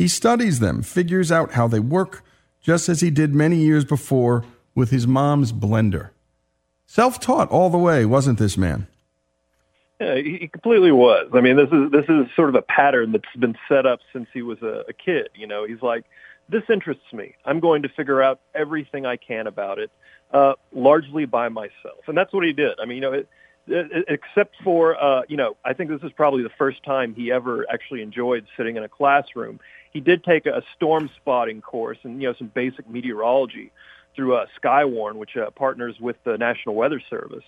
[SPEAKER 1] he studies them, figures out how they work, just as he did many years before with his mom's blender. Self taught all the way, wasn't this man?
[SPEAKER 11] Yeah, he completely was. I mean, this is this is sort of a pattern that's been set up since he was a, a kid. You know, he's like, this interests me. I'm going to figure out everything I can about it, uh, largely by myself, and that's what he did. I mean, you know, it, except for uh, you know, I think this is probably the first time he ever actually enjoyed sitting in a classroom he did take a storm spotting course and you know some basic meteorology through uh, Skywarn, which uh, partners with the National Weather Service.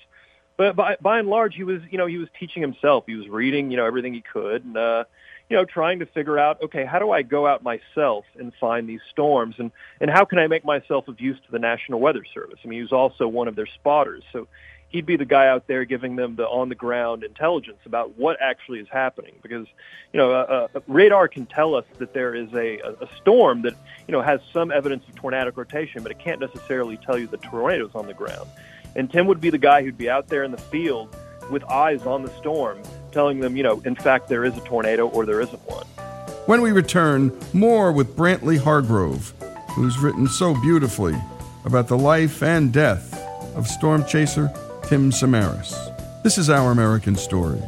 [SPEAKER 11] But by, by and large, he was you know he was teaching himself. He was reading you know everything he could, and uh, you know trying to figure out okay how do I go out myself and find these storms, and and how can I make myself of use to the National Weather Service? I mean, he was also one of their spotters, so he'd be the guy out there giving them the on the ground intelligence about what actually is happening because you know uh, uh, radar can tell us that there is a, a storm that you know has some evidence of tornadic rotation but it can't necessarily tell you the tornadoes on the ground and tim would be the guy who'd be out there in the field with eyes on the storm telling them you know in fact there is a tornado or there isn't one
[SPEAKER 1] when we return more with brantley hargrove who's written so beautifully about the life and death of storm chaser Tim Samaras. This is Our American Stories.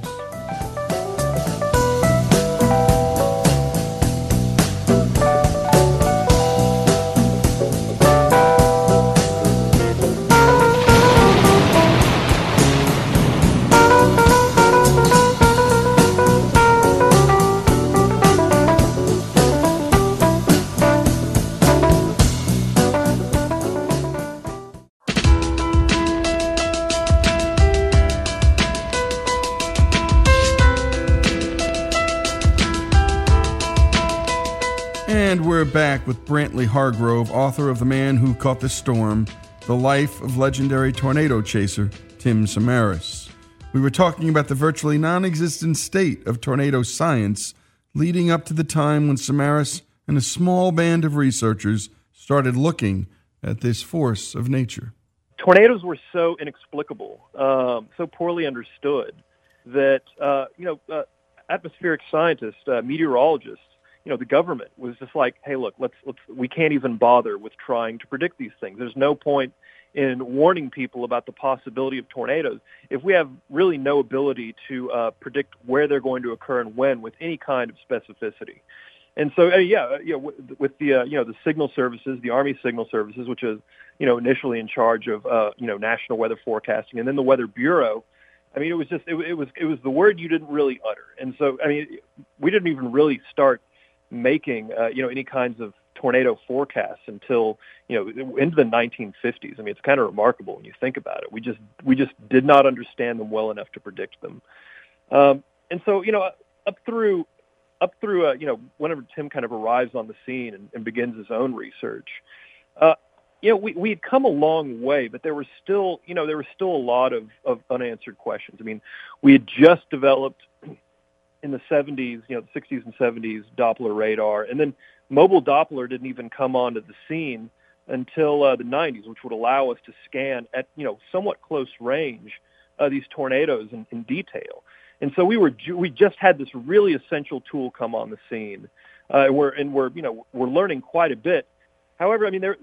[SPEAKER 1] With Brantley Hargrove, author of The Man Who Caught the Storm The Life of Legendary Tornado Chaser Tim Samaras. We were talking about the virtually non existent state of tornado science leading up to the time when Samaras and a small band of researchers started looking at this force of nature.
[SPEAKER 11] Tornadoes were so inexplicable, um, so poorly understood, that, uh, you know, uh, atmospheric scientists, uh, meteorologists, you know, the government was just like, hey, look, let's let's we can't even bother with trying to predict these things. There's no point in warning people about the possibility of tornadoes if we have really no ability to uh, predict where they're going to occur and when with any kind of specificity. And so, uh, yeah, uh, you know, with, with the uh, you know the signal services, the Army signal services, which is you know initially in charge of uh, you know national weather forecasting, and then the Weather Bureau. I mean, it was just it, it was it was the word you didn't really utter, and so I mean, we didn't even really start making uh, you know any kinds of tornado forecasts until you know into the 1950s. I mean, it's kind of remarkable when you think about it. We just we just did not understand them well enough to predict them. Um, and so you know up through up through uh, you know whenever Tim kind of arrives on the scene and, and begins his own research, uh, you know we we had come a long way, but there was still you know there was still a lot of of unanswered questions. I mean, we had just developed in the 70s, you know, the 60s and 70s Doppler radar, and then mobile Doppler didn't even come onto the scene until uh, the 90s, which would allow us to scan at you know somewhat close range uh, these tornadoes in, in detail. And so we were we just had this really essential tool come on the scene. Uh, we're and we're you know we're learning quite a bit. However, I mean there,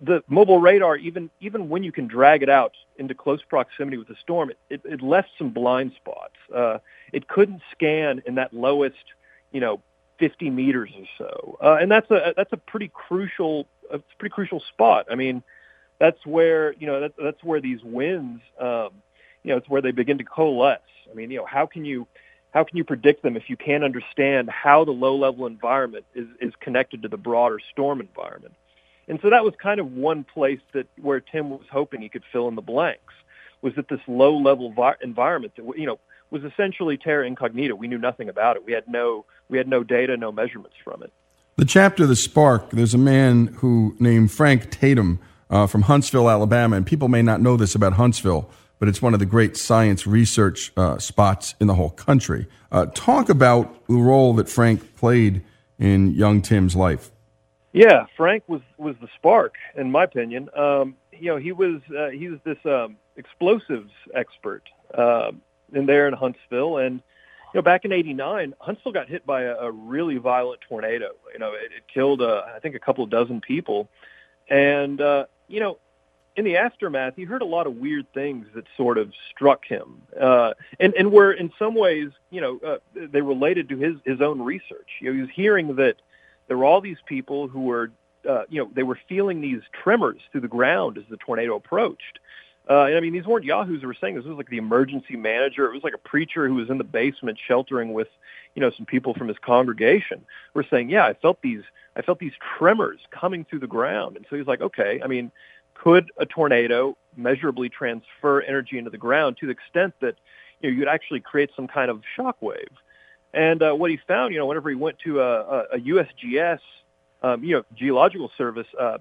[SPEAKER 11] the mobile radar even even when you can drag it out into close proximity with the storm, it, it, it left some blind spots. Uh, it couldn't scan in that lowest you know 50 meters or so, uh, and that's a that's a pretty crucial a pretty crucial spot. I mean, that's where you know that, that's where these winds, um, you know, it's where they begin to coalesce. I mean, you know, how can you how can you predict them if you can't understand how the low level environment is is connected to the broader storm environment? And so that was kind of one place that where Tim was hoping he could fill in the blanks was that this low level vi- environment that you know was essentially terra incognita. We knew nothing about it. We had no we had no data, no measurements from it.
[SPEAKER 1] The chapter, The Spark, there's a man who named Frank Tatom uh, from Huntsville, Alabama, and people may not know this about Huntsville, but it's one of the great science research uh, spots in the whole country. Uh, talk about the role that Frank played in young Tim's life.
[SPEAKER 11] Yeah, Frank was was the spark, in my opinion. Um, you know, he was uh, he was this um, explosives expert uh, in there in Huntsville, and you know, back in '89, Huntsville got hit by a, a really violent tornado. You know, it, it killed uh, I think a couple dozen people, and uh, you know, in the aftermath, he heard a lot of weird things that sort of struck him, uh, and and were in some ways, you know, uh, they related to his his own research. You know, he was hearing that there were all these people who were, uh, you know, they were feeling these tremors through the ground as the tornado approached. Uh, and I mean, these weren't yahoos who were saying this. This was like the emergency manager. It was like a preacher who was in the basement sheltering with, you know, some people from his congregation. Were saying, yeah, I felt these, I felt these tremors coming through the ground. And so he's like, okay, I mean, could a tornado measurably transfer energy into the ground to the extent that, you know, you'd actually create some kind of shock wave? And uh, what he found, you know, whenever he went to a, a, USGS, um, you know, geological service uh,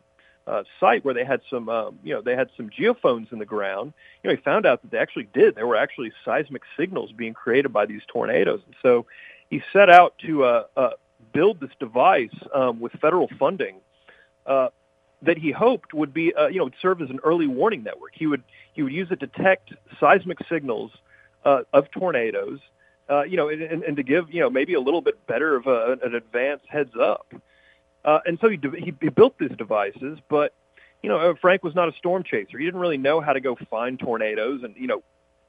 [SPEAKER 11] uh, site where they had some, um, you know, they had some geophones in the ground, you know, he found out that they actually did. There were actually seismic signals being created by these tornadoes. And so he set out to uh, uh, build this device um, with federal funding uh, that he hoped would be, uh, you know, would serve as an early warning network. He would he would use it to detect seismic signals uh, of tornadoes uh, you know, and, and to give, you know, maybe a little bit better of a, an advanced heads up. Uh, and so he, he, he built these devices, but, you know, uh, Frank was not a storm chaser. He didn't really know how to go find tornadoes and, you know,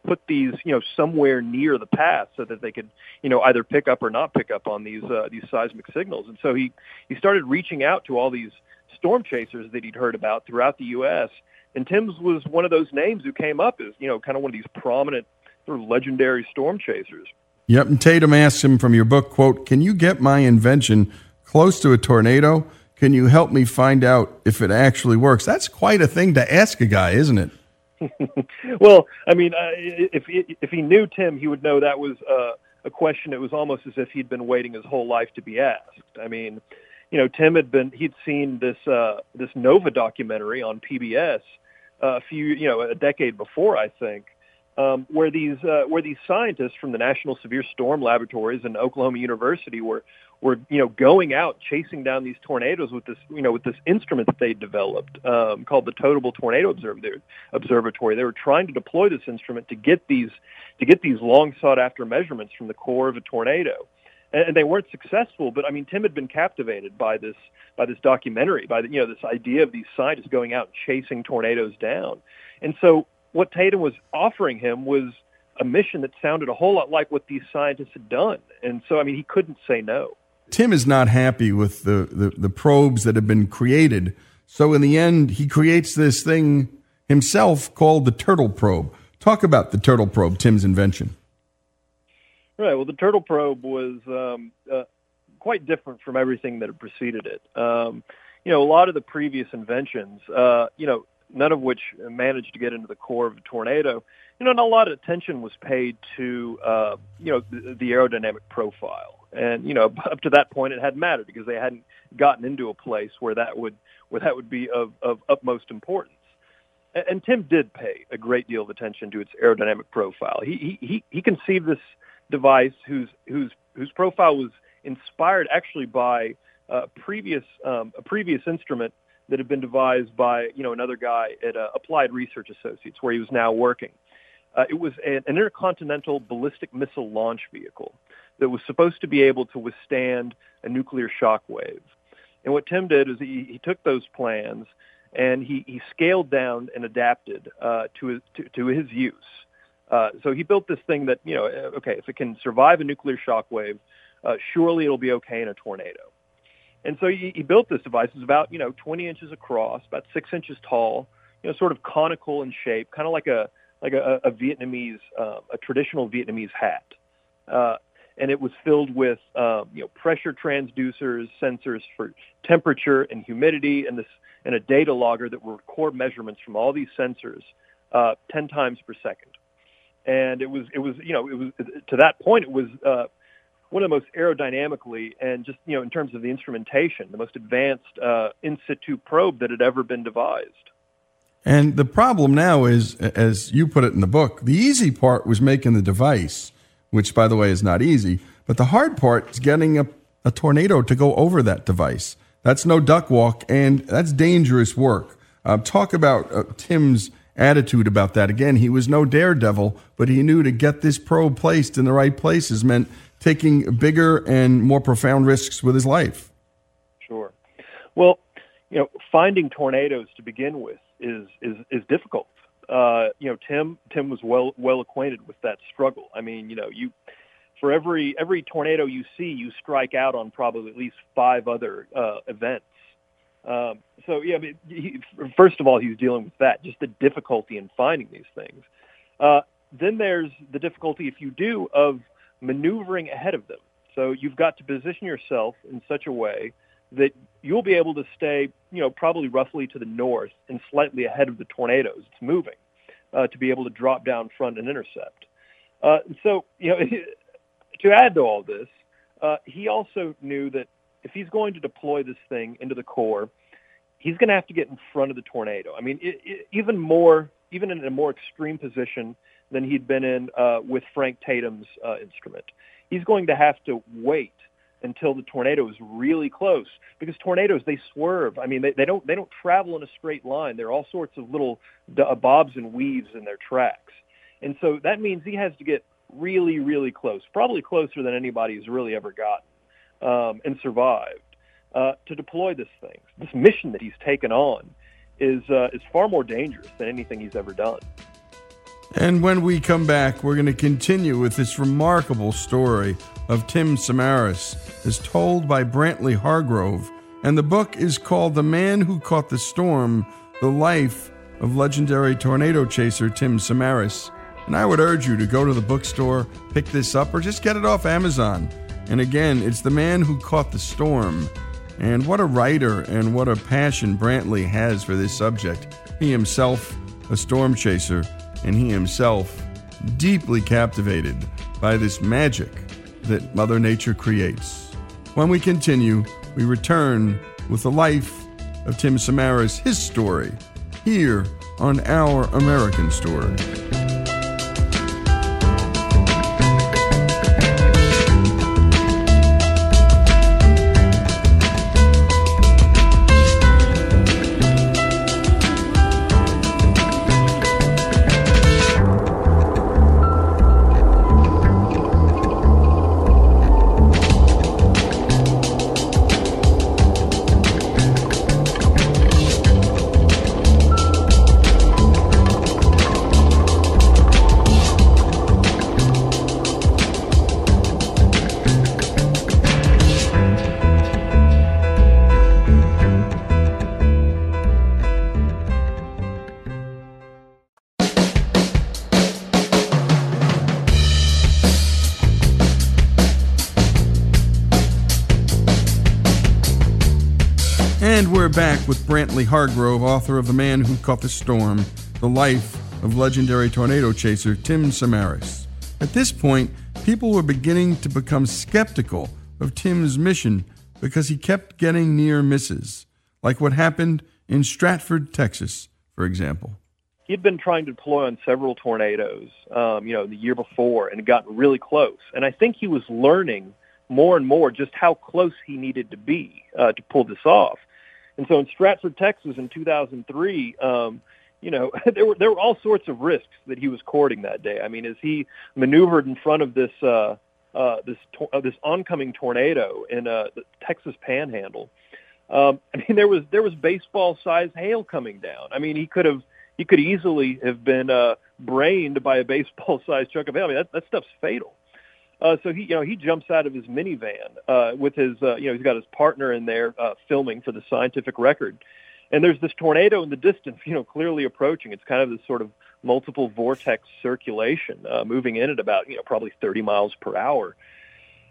[SPEAKER 11] put these, you know, somewhere near the path so that they could, you know, either pick up or not pick up on these, uh, these seismic signals. And so he, he started reaching out to all these storm chasers that he'd heard about throughout the U.S. And Tim's was one of those names who came up as, you know, kind of one of these prominent sort of legendary storm chasers.
[SPEAKER 1] Yep, and Tatom asks him from your book, quote, Can you get my invention close to a tornado? Can you help me find out if it actually works? That's quite a thing to ask a guy, isn't it?
[SPEAKER 11] well, I mean, uh, if if he knew Tim, he would know that was uh, a question. It was almost as if he'd been waiting his whole life to be asked. I mean, you know, Tim had been he'd seen this uh, this Nova documentary on PBS uh, a few you know a decade before, I think, um, where these uh, where these scientists from the National Severe Storm Laboratories and Oklahoma University were were you know going out chasing down these tornadoes with this you know with this instrument that they developed um, called the Totable Tornado Observatory. They were trying to deploy this instrument to get these to get these long sought after measurements from the core of a tornado. And, they weren't successful, but I mean, Tim had been captivated by this by this documentary, by the, you know this idea of these scientists going out and chasing tornadoes down. And so what Tatom was offering him was a mission that sounded a whole lot like what these scientists had done. And so, I mean, he couldn't say no.
[SPEAKER 1] Tim is not happy with the, the, the, probes that have been created. So, in the end, he creates this thing himself called the turtle probe. Talk about the turtle probe, Tim's invention.
[SPEAKER 11] Right. Well, the turtle probe was um, uh, quite different from everything that had preceded it. Um, you know, a lot of the previous inventions, uh, you know, none of which managed to get into the core of a tornado, you know, and a lot of attention was paid to, uh, you know, the, the aerodynamic profile. And, you know, up to that point, it hadn't mattered because they hadn't gotten into a place where that would, where that would be of, of utmost importance. And, and Tim did pay a great deal of attention to its aerodynamic profile. He, he, he conceived this device whose, whose, whose profile was inspired actually by uh, previous, um, a previous instrument that had been devised by you know another guy at uh, Applied Research Associates, where he was now working. Uh, it was an, an intercontinental ballistic missile launch vehicle that was supposed to be able to withstand a nuclear shock wave. And what Tim did is he, he took those plans and he, he scaled down and adapted uh, to, his, to, to his use. Uh, so he built this thing that, you know, uh, okay, if it can survive a nuclear shock wave, uh, surely it'll be okay in a tornado. And so he, he built this device. It's about, you know, 20 inches across, about six inches tall, you know, sort of conical in shape, kind of like a, like a, a Vietnamese, uh, a traditional Vietnamese hat. Uh, and it was filled with, um, you know, pressure transducers, sensors for temperature and humidity, and this, and a data logger that would record measurements from all these sensors, uh, 10 times per second. And it was, it was, you know, it was to that point, it was, uh, one of the most aerodynamically and just you know in terms of the instrumentation, the most advanced uh, in situ probe that had ever been devised.
[SPEAKER 1] And the problem now is, as you put it in the book, the easy part was making the device, which by the way is not easy. But the hard part is getting a, a tornado to go over that device. That's no duck walk, and that's dangerous work. Uh, talk about uh, Tim's attitude about that. Again, he was no daredevil, but he knew to get this probe placed in the right places meant taking bigger and more profound risks with his life.
[SPEAKER 11] Sure. Well, you know, finding tornadoes to begin with is is is difficult. Uh, you know, Tim Tim was well well acquainted with that struggle. I mean, you know, you for every every tornado you see, you strike out on probably at least five other uh, events. Um, so yeah, I mean, he, first of all, he's dealing with that, just the difficulty in finding these things. Uh, then there's the difficulty, if you do, of maneuvering ahead of them. So you've got to position yourself in such a way that you'll be able to stay, you know, probably roughly to the north and slightly ahead of the tornadoes it's moving uh, to be able to drop down front and intercept. Uh, so, you know, to add to all this, uh, he also knew that if he's going to deploy this thing into the core, he's going to have to get in front of the tornado. I mean, it, it, even more, even in a more extreme position than he'd been in uh, with Frank Tatom's uh, instrument. He's going to have to wait until the tornado is really close because tornadoes they swerve. I mean, they, they don't they don't travel in a straight line. There are all sorts of little uh, bobs and weaves in their tracks, and so that means he has to get really really close, probably closer than anybody's really ever gotten, um, and survived uh, to deploy this thing. This mission that he's taken on is uh, is far more dangerous than anything he's ever done.
[SPEAKER 1] And when we come back, we're going to continue with this remarkable story of Tim Samaras, as told by Brantley Hargrove. And the book is called The Man Who Caught the Storm The Life of Legendary Tornado Chaser Tim Samaras. And I would urge you to go to the bookstore, pick this up, or just get it off Amazon. And again, it's The Man Who Caught the Storm. And what a writer and what a passion Brantley has for this subject. He himself, a storm chaser, and he himself deeply captivated by this magic that Mother Nature creates. When we continue, we return with the life of Tim Samaras, his story, here on Our American Story. Brantley Hargrove, author of The Man Who Caught the Storm The Life of Legendary Tornado Chaser Tim Samaras. At this point, people were beginning to become skeptical of Tim's mission because he kept getting near misses, like what happened in Stratford, Texas, for example.
[SPEAKER 11] He'd been trying to deploy on several tornadoes, um, you know, the year before, and gotten really close. And I think he was learning more and more just how close he needed to be uh, to pull this off. And so in Stratford, Texas, in 2003, um, you know, there were there were all sorts of risks that he was courting that day. I mean, as he maneuvered in front of this uh, uh, this to- uh, this oncoming tornado in uh, the Texas Panhandle, um, I mean, there was there was baseball sized hail coming down. I mean, he could have he could easily have been uh, brained by a baseball sized chunk of hail. I mean, that, that stuff's fatal. Uh, so he, you know, he jumps out of his minivan uh, with his, uh, you know, he's got his partner in there uh, filming for the scientific record, and there's this tornado in the distance, you know, clearly approaching. It's kind of this sort of multiple vortex circulation uh, moving in at about, you know, probably 30 miles per hour.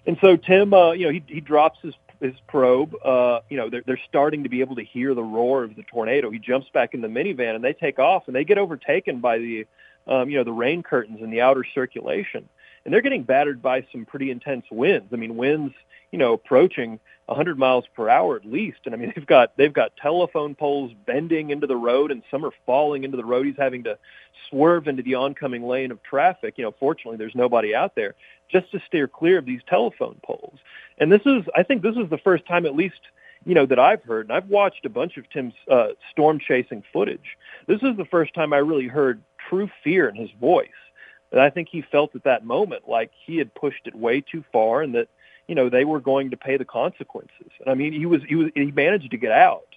[SPEAKER 11] And so Tim, uh, you know, he, he drops his his probe. Uh, you know, they're, they're starting to be able to hear the roar of the tornado. He jumps back in the minivan and they take off and they get overtaken by the, um, you know, the rain curtains and the outer circulation. And they're getting battered by some pretty intense winds. I mean, winds, you know, approaching 100 miles per hour at least. And I mean, they've got they've got telephone poles bending into the road, and some are falling into the road. He's having to swerve into the oncoming lane of traffic. You know, fortunately, there's nobody out there just to steer clear of these telephone poles. And this is, I think, this is the first time, at least, you know, that I've heard, and I've watched a bunch of Tim's uh, storm chasing footage. This is the first time I really heard true fear in his voice. And I think he felt at that moment like he had pushed it way too far, and that you know they were going to pay the consequences. And I mean, he was he was he managed to get out,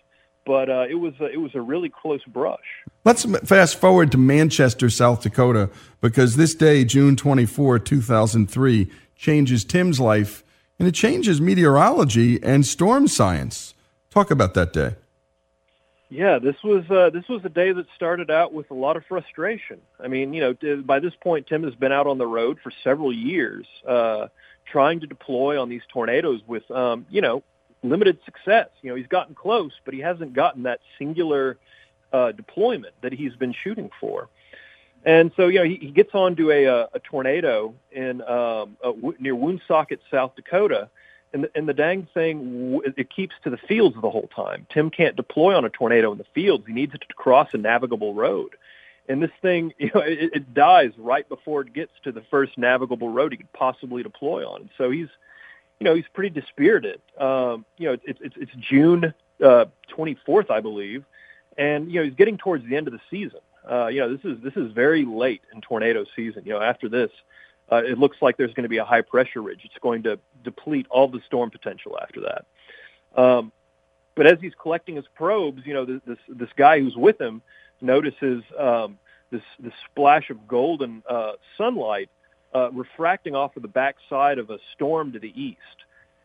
[SPEAKER 11] but uh, it was a, it was a really close brush.
[SPEAKER 1] Let's fast forward to Manchester, South Dakota, because this day, June 24, 2003, changes Tim's life and it changes meteorology and storm science. Talk about that day.
[SPEAKER 11] Yeah, this was uh, this was a day that started out with a lot of frustration. I mean, you know, by this point, Tim has been out on the road for several years, uh, trying to deploy on these tornadoes with, um, you know, limited success. You know, he's gotten close, but he hasn't gotten that singular uh, deployment that he's been shooting for. And so, you know, he, he gets onto a, a, a tornado in um, uh, near Woonsocket, South Dakota, and the, and the dang thing it keeps to the fields the whole time. Tim can't deploy on a tornado in the fields. He needs it to cross a navigable road. And this thing, you know, it, it dies right before it gets to the first navigable road he could possibly deploy on. And so he's, you know, he's pretty dispirited. Um, you know, it's it's, it's June uh, 24th, I believe, and you know he's getting towards the end of the season. Uh, you know, this is this is very late in tornado season. You know, after this, uh, it looks like there's going to be a high pressure ridge. It's going to deplete all the storm potential after that. Um, but as he's collecting his probes, you know, this this, this guy who's with him notices um, this this splash of golden uh, sunlight uh, refracting off of the backside of a storm to the east.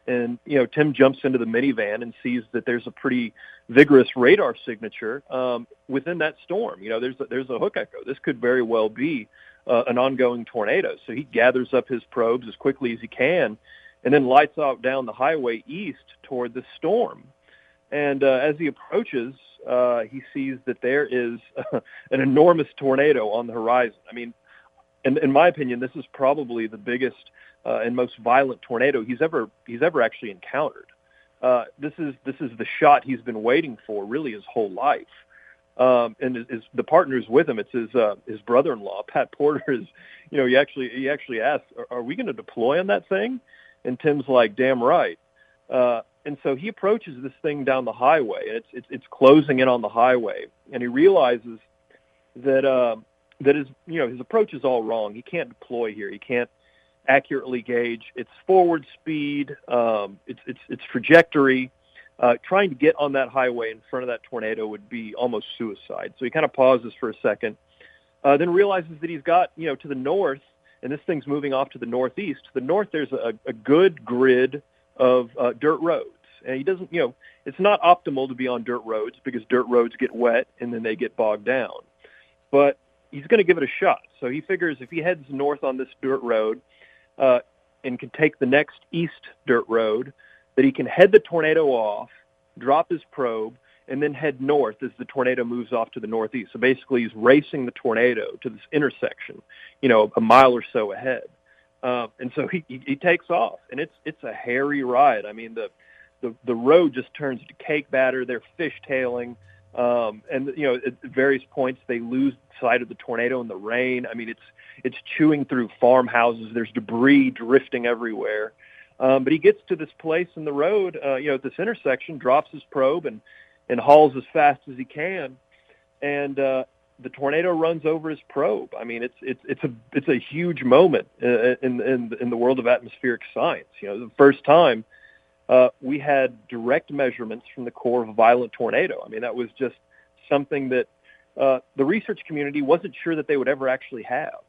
[SPEAKER 11] And you know, Tim jumps into the minivan and sees that there's a pretty vigorous radar signature um, within that storm. You know, there's a, there's a hook echo. This could very well be uh, an ongoing tornado. So he gathers up his probes as quickly as he can, and then lights off down the highway east toward the storm. And uh, as he approaches, uh, he sees that there is an enormous tornado on the horizon. I mean, in, in my opinion, this is probably the biggest uh, and most violent tornado he's ever he's ever actually encountered. Uh, this is this is the shot he's been waiting for really his whole life. Um, and his, his, the partner who's with him, it's his uh, his brother-in-law, Pat Porter. Is you know he actually he actually asked, "Are, are we going to deploy on that thing?" And Tim's like, "Damn right." Uh, and so he approaches this thing down the highway, and it's it's, it's closing in on the highway, and he realizes that uh, that his you know his approach is all wrong. He can't deploy here. He can't accurately gauge its forward speed, um, its its its trajectory. Uh, trying to get on that highway in front of that tornado would be almost suicide. So he kind of pauses for a second, uh, then realizes that he's got you know to the north, and this thing's moving off to the northeast. To the north, there's a, a good grid of uh, dirt roads, and he doesn't you know it's not optimal to be on dirt roads because dirt roads get wet and then they get bogged down. But he's going to give it a shot. So he figures if he heads north on this dirt road uh, and can take the next east dirt road, that he can head the tornado off drop his probe, and then head north as the tornado moves off to the northeast. So basically, he's racing the tornado to this intersection, you know, a mile or so ahead. Um, and so he, he he takes off, and it's it's a hairy ride. I mean, the the the road just turns to cake batter. They're fishtailing, um, and you know, at various points they lose sight of the tornado in the rain. I mean, it's it's chewing through farmhouses. There's debris drifting everywhere. Um, but he gets to this place in the road, uh, you know, at this intersection, drops his probe and and hauls as fast as he can, and uh, the tornado runs over his probe. I mean, it's it's it's a it's a huge moment uh, in in in the world of atmospheric science. You know, the first time uh, we had direct measurements from the core of a violent tornado. I mean, that was just something that uh, the research community wasn't sure that they would ever actually have.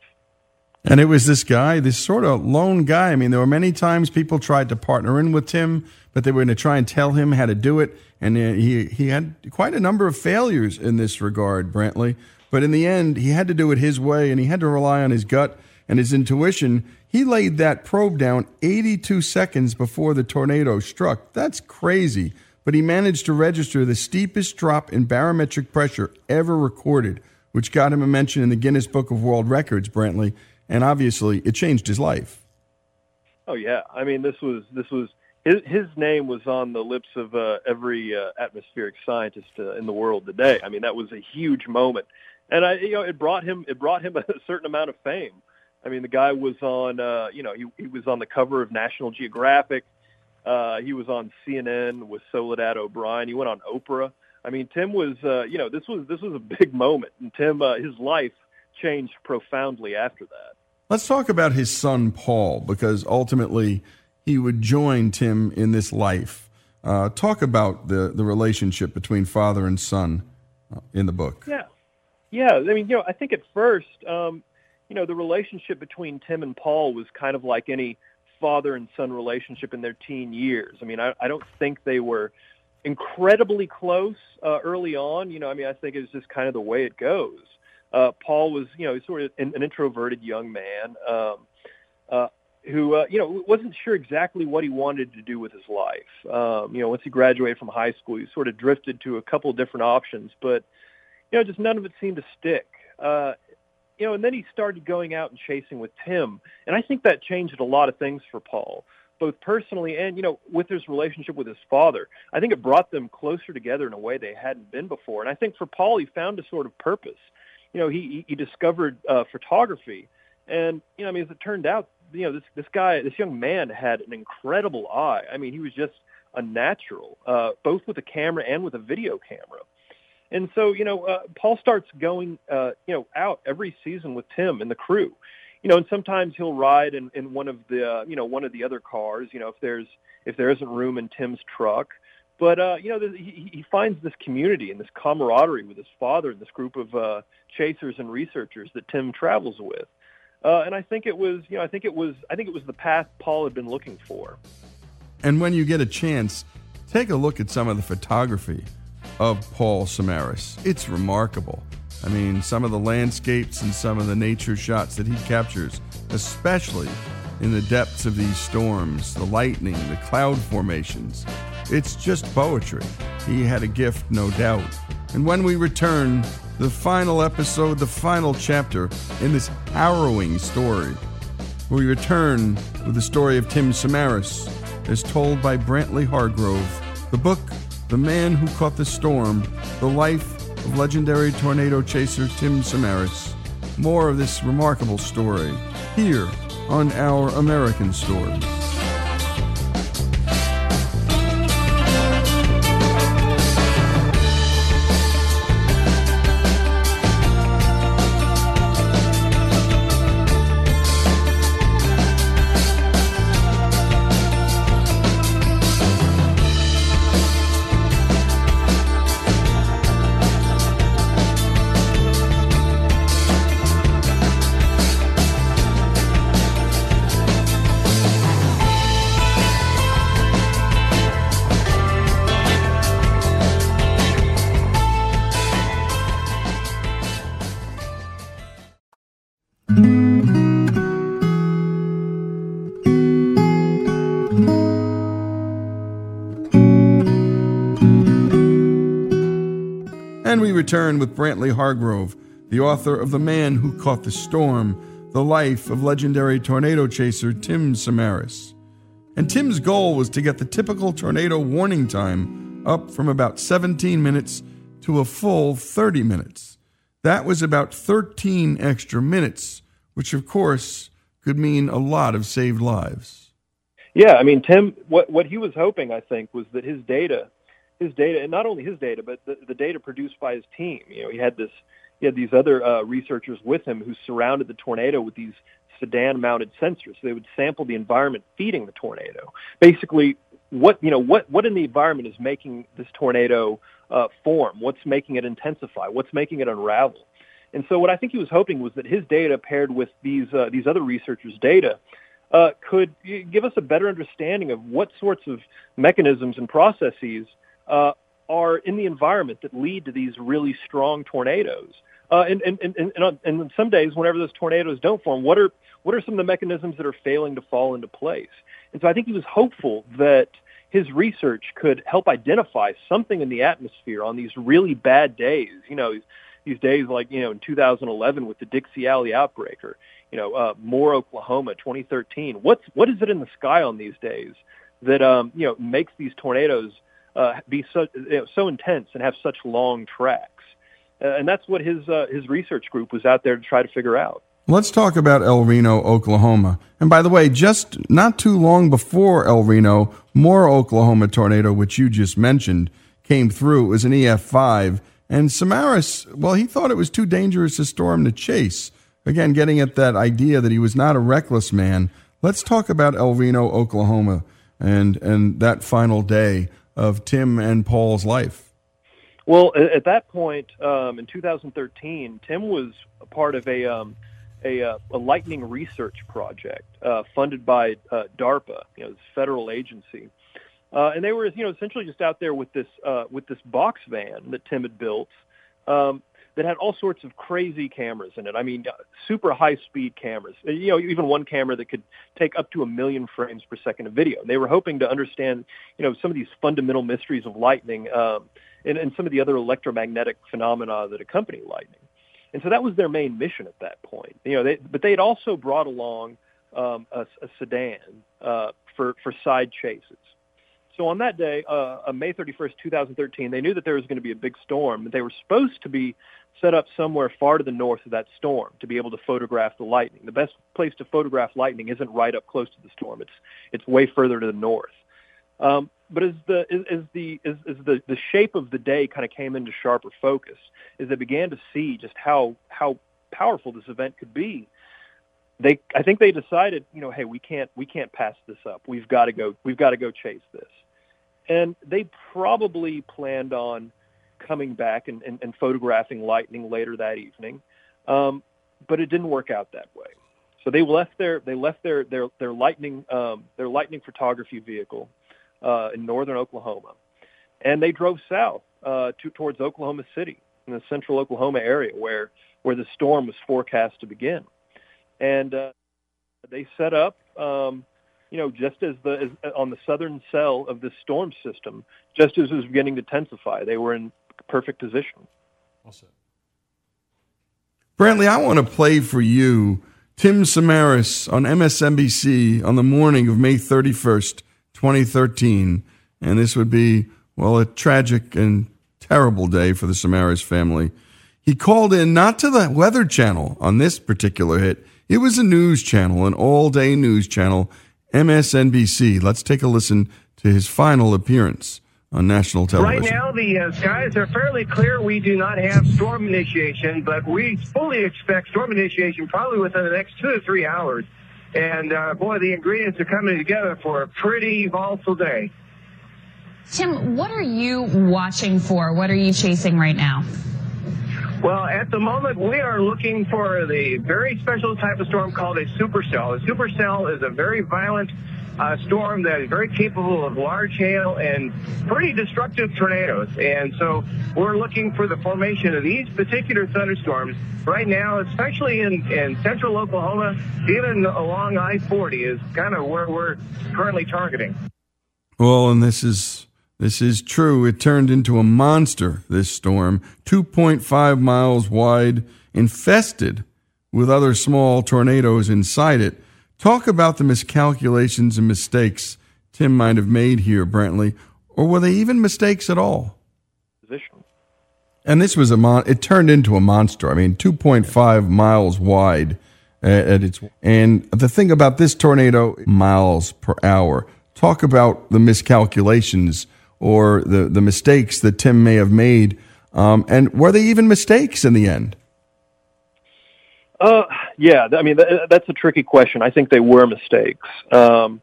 [SPEAKER 1] And it was this guy, this sort of lone guy. I mean, there were many times people tried to partner in with Tim, but they were going to try and tell him how to do it. And uh, he, he had quite a number of failures in this regard, Brantley. But in the end, he had to do it his way and he had to rely on his gut and his intuition. He laid that probe down 82 seconds before the tornado struck. That's crazy. But he managed to register the steepest drop in barometric pressure ever recorded, which got him a mention in the Guinness Book of World Records, Brantley and obviously it changed his life.
[SPEAKER 11] Oh yeah, I mean this was this was his his name was on the lips of uh, every uh, atmospheric scientist uh, in the world today. I mean that was a huge moment, and I you know it brought him it brought him a certain amount of fame. I mean the guy was on uh, you know he he was on the cover of National Geographic. Uh, he was on CNN with Soledad O'Brien. He went on Oprah. I mean Tim was uh, you know this was this was a big moment, and Tim uh, his life changed profoundly after that.
[SPEAKER 1] Let's talk about his son, Paul, because ultimately he would join Tim in this life. Uh, talk about the, the relationship between father and son uh, in the book.
[SPEAKER 11] Yeah. Yeah. I mean, you know, I think at first, um, you know, the relationship between Tim and Paul was kind of like any father and son relationship in their teen years. I mean, I, I don't think they were incredibly close uh, early on. You know, I mean, I think it was just kind of the way it goes. Uh, Paul was, you know, sort of an, an introverted young man um, uh, who, uh, you know, wasn't sure exactly what he wanted to do with his life. Um, you know, once he graduated from high school, he sort of drifted to a couple of different options, but, you know, just none of it seemed to stick. Uh, you know, and then he started going out and chasing with Tim, and I think that changed a lot of things for Paul both personally and you know with his relationship with his father i think it brought them closer together in a way they hadn't been before and i think for paul he found a sort of purpose you know, he he discovered uh, photography, and you know, I mean, as it turned out, you know, this this guy, this young man had an incredible eye. I mean, he was just a natural, uh, both with a camera and with a video camera. And so, you know, uh, Paul starts going, uh, you know, out every season with Tim and the crew. You know, and sometimes he'll ride in, in one of the, uh, you know, one of the other cars. You know, if there's if there isn't room in Tim's truck, but uh, you know, he, he finds this community and this camaraderie with his father and this group of uh, chasers and researchers that Tim travels with. Uh, and I think it was, you know, I think it was, I think it was the path Paul had been looking for.
[SPEAKER 1] And when you get a chance, take a look at some of the photography of Paul Samaras. It's remarkable. I mean, some of the landscapes and some of the nature shots that he captures, especially in the depths of these storms, the lightning, the cloud formations. It's just poetry. He had a gift, no doubt. And when we return, the final episode, the final chapter in this harrowing story, we return with the story of Tim Samaras, as told by Brantley Hargrove. The book, The Man Who Caught the Storm, The Life of legendary tornado chaser Tim Samaras. More of this remarkable story here on Our American Stories. Return with Brantley Hargrove, the author of The Man Who Caught the Storm, the life of legendary tornado chaser Tim Samaras. And Tim's goal was to get the typical tornado warning time up from about 17 minutes to a full 30 minutes. That was about 13 extra minutes, which of course could mean a lot of saved lives.
[SPEAKER 11] Yeah, I mean, Tim, what what he was hoping, I think, was that his data, his data, and not only his data, but the, the data produced by his team. You know, he had this, he had these other uh, researchers with him who surrounded the tornado with these sedan-mounted sensors. So they would sample the environment feeding the tornado. Basically, what you know, what what in the environment is making this tornado uh, form? What's making it intensify? What's making it unravel? And so, what I think he was hoping was that his data paired with these uh, these other researchers' data uh, could give us a better understanding of what sorts of mechanisms and processes uh, are in the environment that lead to these really strong tornadoes. Uh, and, and, and, and, and some days, whenever those tornadoes don't form, what are what are some of the mechanisms that are failing to fall into place? And so I think he was hopeful that his research could help identify something in the atmosphere on these really bad days. You know, these days like you know in 2011 with the Dixie Alley outbreak, or you know uh, Moore, Oklahoma, 2013. What's what is it in the sky on these days that um, you know makes these tornadoes uh, be so you know, so intense and have such long tracks? Uh, and that's what his uh, his research group was out there to try to figure out.
[SPEAKER 1] Let's talk about El Reno, Oklahoma. And by the way, just not too long before El Reno, Moore Oklahoma tornado, which you just mentioned, came through. It was an EF5. And Samaras, well, he thought it was too dangerous a storm to chase. Again, getting at that idea that he was not a reckless man. Let's talk about El Reno, Oklahoma, and and that final day of Tim and Paul's life.
[SPEAKER 11] Well, at that point um, in 2013, Tim was a part of a um, a, uh, a lightning research project uh, funded by uh, DARPA, you know, this federal agency. Uh, and they were, you know, essentially just out there with this uh, with this box van that Tim had built um, that had all sorts of crazy cameras in it. I mean, uh, super high speed cameras. You know, even one camera that could take up to a million frames per second of video. And they were hoping to understand, you know, some of these fundamental mysteries of lightning um, and, and some of the other electromagnetic phenomena that accompany lightning. And so that was their main mission at that point. You know, they, but they had also brought along um, a, a sedan uh, for for side chases. So on that day, uh, May 31st, 2013, they knew that there was going to be a big storm. They were supposed to be set up somewhere far to the north of that storm to be able to photograph the lightning. The best place to photograph lightning isn't right up close to the storm. It's it's way further to the north. Um, but as the as, the as, as the the shape of the day kind of came into sharper focus, as they began to see just how how powerful this event could be, they I think they decided, you know, hey, we can't we can't pass this up. We've got to go we've got to go chase this. And they probably planned on coming back and, and, and photographing lightning later that evening, um, but it didn't work out that way. So they left their they left their their their lightning um, their lightning photography vehicle uh, in northern Oklahoma, and they drove south uh, to, towards Oklahoma City in the central Oklahoma area where where the storm was forecast to begin, and uh, they set up. Um, you know, just as the as, on the southern cell of this storm system, just as it was beginning to intensify, they were in perfect position.
[SPEAKER 1] Awesome. Brantley, I want to play for you Tim Samaras on MSNBC on the morning of May 31st, 2013. And this would be, well, a tragic and terrible day for the Samaras family. He called in not to the Weather Channel on this particular hit, it was a news channel, an all day news channel, MSNBC. Let's take a listen to his final appearance on national television.
[SPEAKER 12] Right now, the uh, skies are fairly clear. We do not have storm initiation, but we fully expect storm initiation probably within the next two to three hours. And uh, boy, the ingredients are coming together for a pretty volatile day.
[SPEAKER 13] Tim, what are you watching for? What are you chasing right now?
[SPEAKER 12] Well, at the moment, we are looking for the very special type of storm called a supercell. A supercell is a very violent uh, storm that is very capable of large hail and pretty destructive tornadoes. And so we're looking for the formation of these particular thunderstorms right now, especially in, in central Oklahoma, even along I-40 is kind of where we're currently targeting.
[SPEAKER 1] Well, and this is This is true. It turned into a monster, this storm, 2.5 miles wide, infested with other small tornadoes inside it. Talk about the miscalculations and mistakes Tim might have made here, Brantley, or were they even mistakes at all?
[SPEAKER 11] Position.
[SPEAKER 1] And this was a mon- it turned into a monster. I mean, 2.5 miles wide at, at its and the thing about this tornado miles per hour. Talk about the miscalculations or the the mistakes that Tim may have made. Um, and were they even mistakes in the end?
[SPEAKER 11] Uh, yeah, I mean th- that's a tricky question. I think they were mistakes. Um,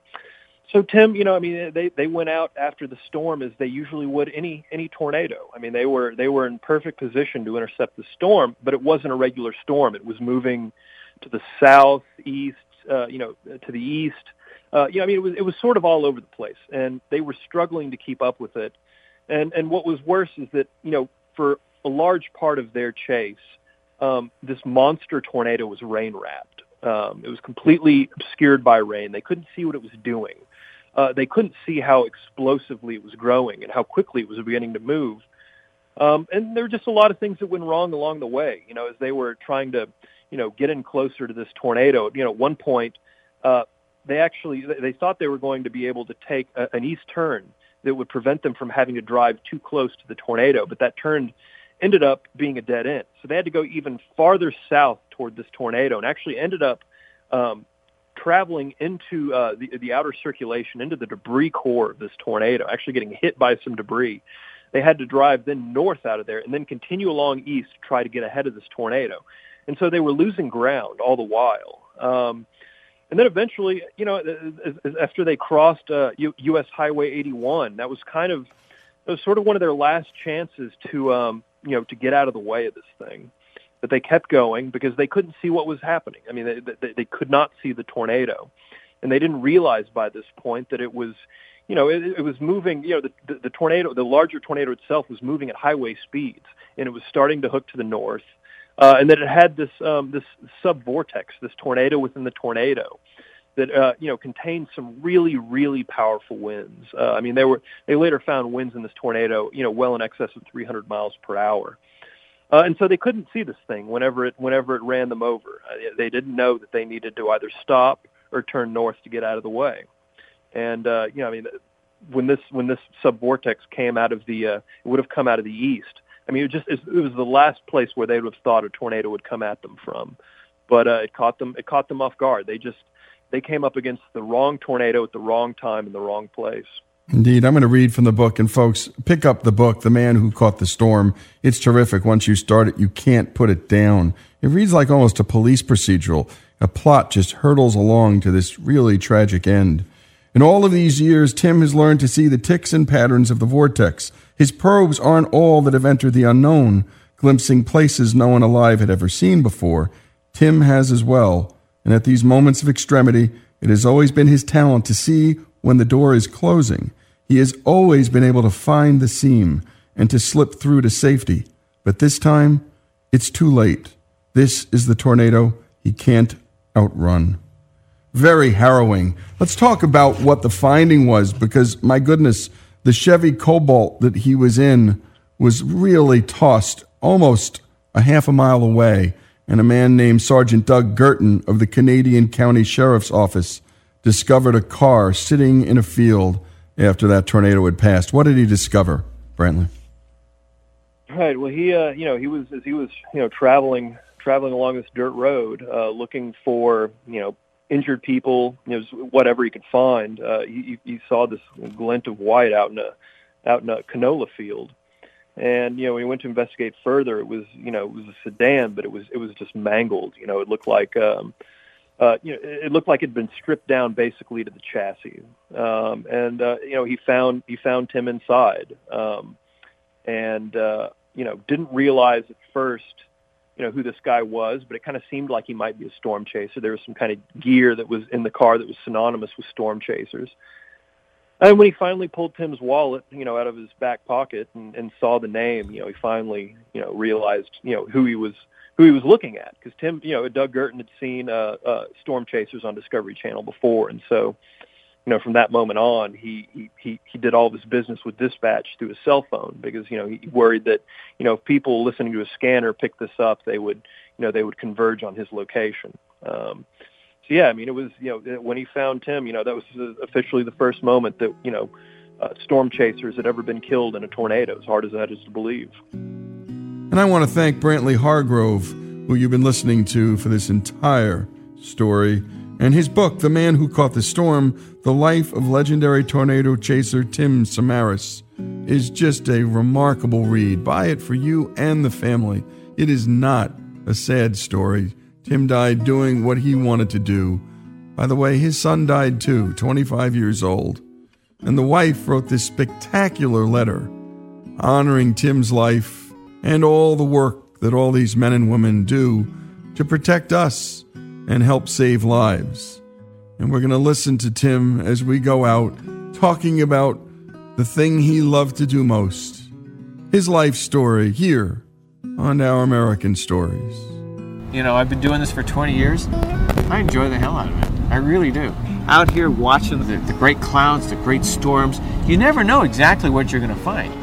[SPEAKER 11] so Tim, you know, I mean, they they went out after the storm as they usually would any any tornado. I mean, they were they were in perfect position to intercept the storm, but it wasn't a regular storm. It was moving to the south, east, uh, you know, to the east. Uh, you know, I mean, it was it was sort of all over the place, and they were struggling to keep up with it. And and what was worse is that you know, for a large part of their chase, um, this monster tornado was rain wrapped. Um, it was completely obscured by rain. They couldn't see what it was doing. Uh, they couldn't see how explosively it was growing and how quickly it was beginning to move. Um, and there were just a lot of things that went wrong along the way. You know, as they were trying to, you know, get in closer to this tornado. You know, at one point, uh, they actually they thought they were going to be able to take a, an east turn that would prevent them from having to drive too close to the tornado, but that turn ended up being a dead end. So they had to go even farther south toward this tornado, and actually ended up um, traveling into uh, the, the outer circulation, into the debris core of this tornado, actually getting hit by some debris. They had to drive then north out of there and then continue along east to try to get ahead of this tornado. And so they were losing ground all the while. Um, and then eventually, you know, after they crossed uh, U.S. Highway 81, that was kind of, it was sort of one of their last chances to, um, you know, to get out of the way of this thing but they kept going because they couldn't see what was happening. I mean, they, they, they could not see the tornado, and they didn't realize by this point that it was, you know, it, it was moving. You know, the, the, the tornado, the larger tornado itself, was moving at highway speeds, and it was starting to hook to the north, uh, and that it had this um, this sub vortex, this tornado within the tornado. That uh, you know contained some really really powerful winds. Uh, I mean, they were they later found winds in this tornado, you know, well in excess of 300 miles per hour. Uh, and so they couldn't see this thing whenever it whenever it ran them over. Uh, they didn't know that they needed to either stop or turn north to get out of the way. And uh, you know, I mean, when this when this subvortex came out of the, uh, it would have come out of the east. I mean, it just it was the last place where they would have thought a tornado would come at them from, but uh, it caught them it caught them off guard. They just they came up against the wrong tornado at the wrong time in the wrong place.
[SPEAKER 1] Indeed. I'm going to read from the book. And folks, pick up the book, The Man Who Caught the Storm. It's terrific. Once you start it, you can't put it down. It reads like almost a police procedural. A plot just hurtles along to this really tragic end. In all of these years, Tim has learned to see the ticks and patterns of the vortex. His probes aren't all that have entered the unknown, glimpsing places no one alive had ever seen before. Tim has as well. And at these moments of extremity, it has always been his talent to see when the door is closing. He has always been able to find the seam and to slip through to safety. But this time, it's too late. This is the tornado he can't outrun. Very harrowing. Let's talk about what the finding was because, my goodness, the Chevy Cobalt that he was in was really tossed almost a half a mile away. And a man named Sergeant Doug Gurton of the Canadian County Sheriff's Office discovered a car sitting in a field after that tornado had passed. What did he discover, Brantley?
[SPEAKER 11] Right. Well, he, uh, you know, he was as he was, you know, traveling traveling along this dirt road, uh, looking for, you know, injured people, you know, whatever he could find. Uh, he, he saw this glint of white out in a out in a canola field, and you know, he went to investigate further, it was, you know, it was a sedan, but it was it was just mangled. You know, it looked like. Um, uh, you know, it looked like it had been stripped down basically to the chassis. Um, and uh, you know, he found he found Tim inside, um, and uh, you know, didn't realize at first, you know, who this guy was, but it kind of seemed like he might be a storm chaser. There was some kind of gear that was in the car that was synonymous with storm chasers. And when he finally pulled Tim's wallet, you know, out of his back pocket and, and saw the name, you know, he finally, you know, realized, you know, who he was who he was looking at because Tim, you know, Doug Gurton had seen uh, uh, Storm Chasers on Discovery Channel before, and so you know, from that moment on, he, he, he, he did all of his business with dispatch through his cell phone because, you know, he worried that, you know, if people listening to a scanner picked this up, they would, you know, they would converge on his location. Um, so yeah, I mean, it was, you know, when he found Tim, you know, that was officially the first moment that, you know, uh, storm chasers had ever been killed in a tornado, as hard as that is to believe.
[SPEAKER 1] And I want to thank Brantley Hargrove, who you've been listening to for this entire story, and his book, The Man Who Caught the Storm The Life of Legendary Tornado Chaser Tim Samaras, is just a remarkable read. Buy it for you and the family. It is not a sad story. Tim died doing what he wanted to do. By the way, his son died too, 25 years old. And the wife wrote this spectacular letter honoring Tim's life and all the work that all these men and women do to protect us and help save lives. And we're going to listen to Tim as we go out talking about the thing he loved to do most his life story here on Our American Stories.
[SPEAKER 14] You know, I've been doing this for 20 years. I enjoy the hell out of it. I really do. Out here watching the, the great clouds, the great storms, you never know exactly what you're going to find.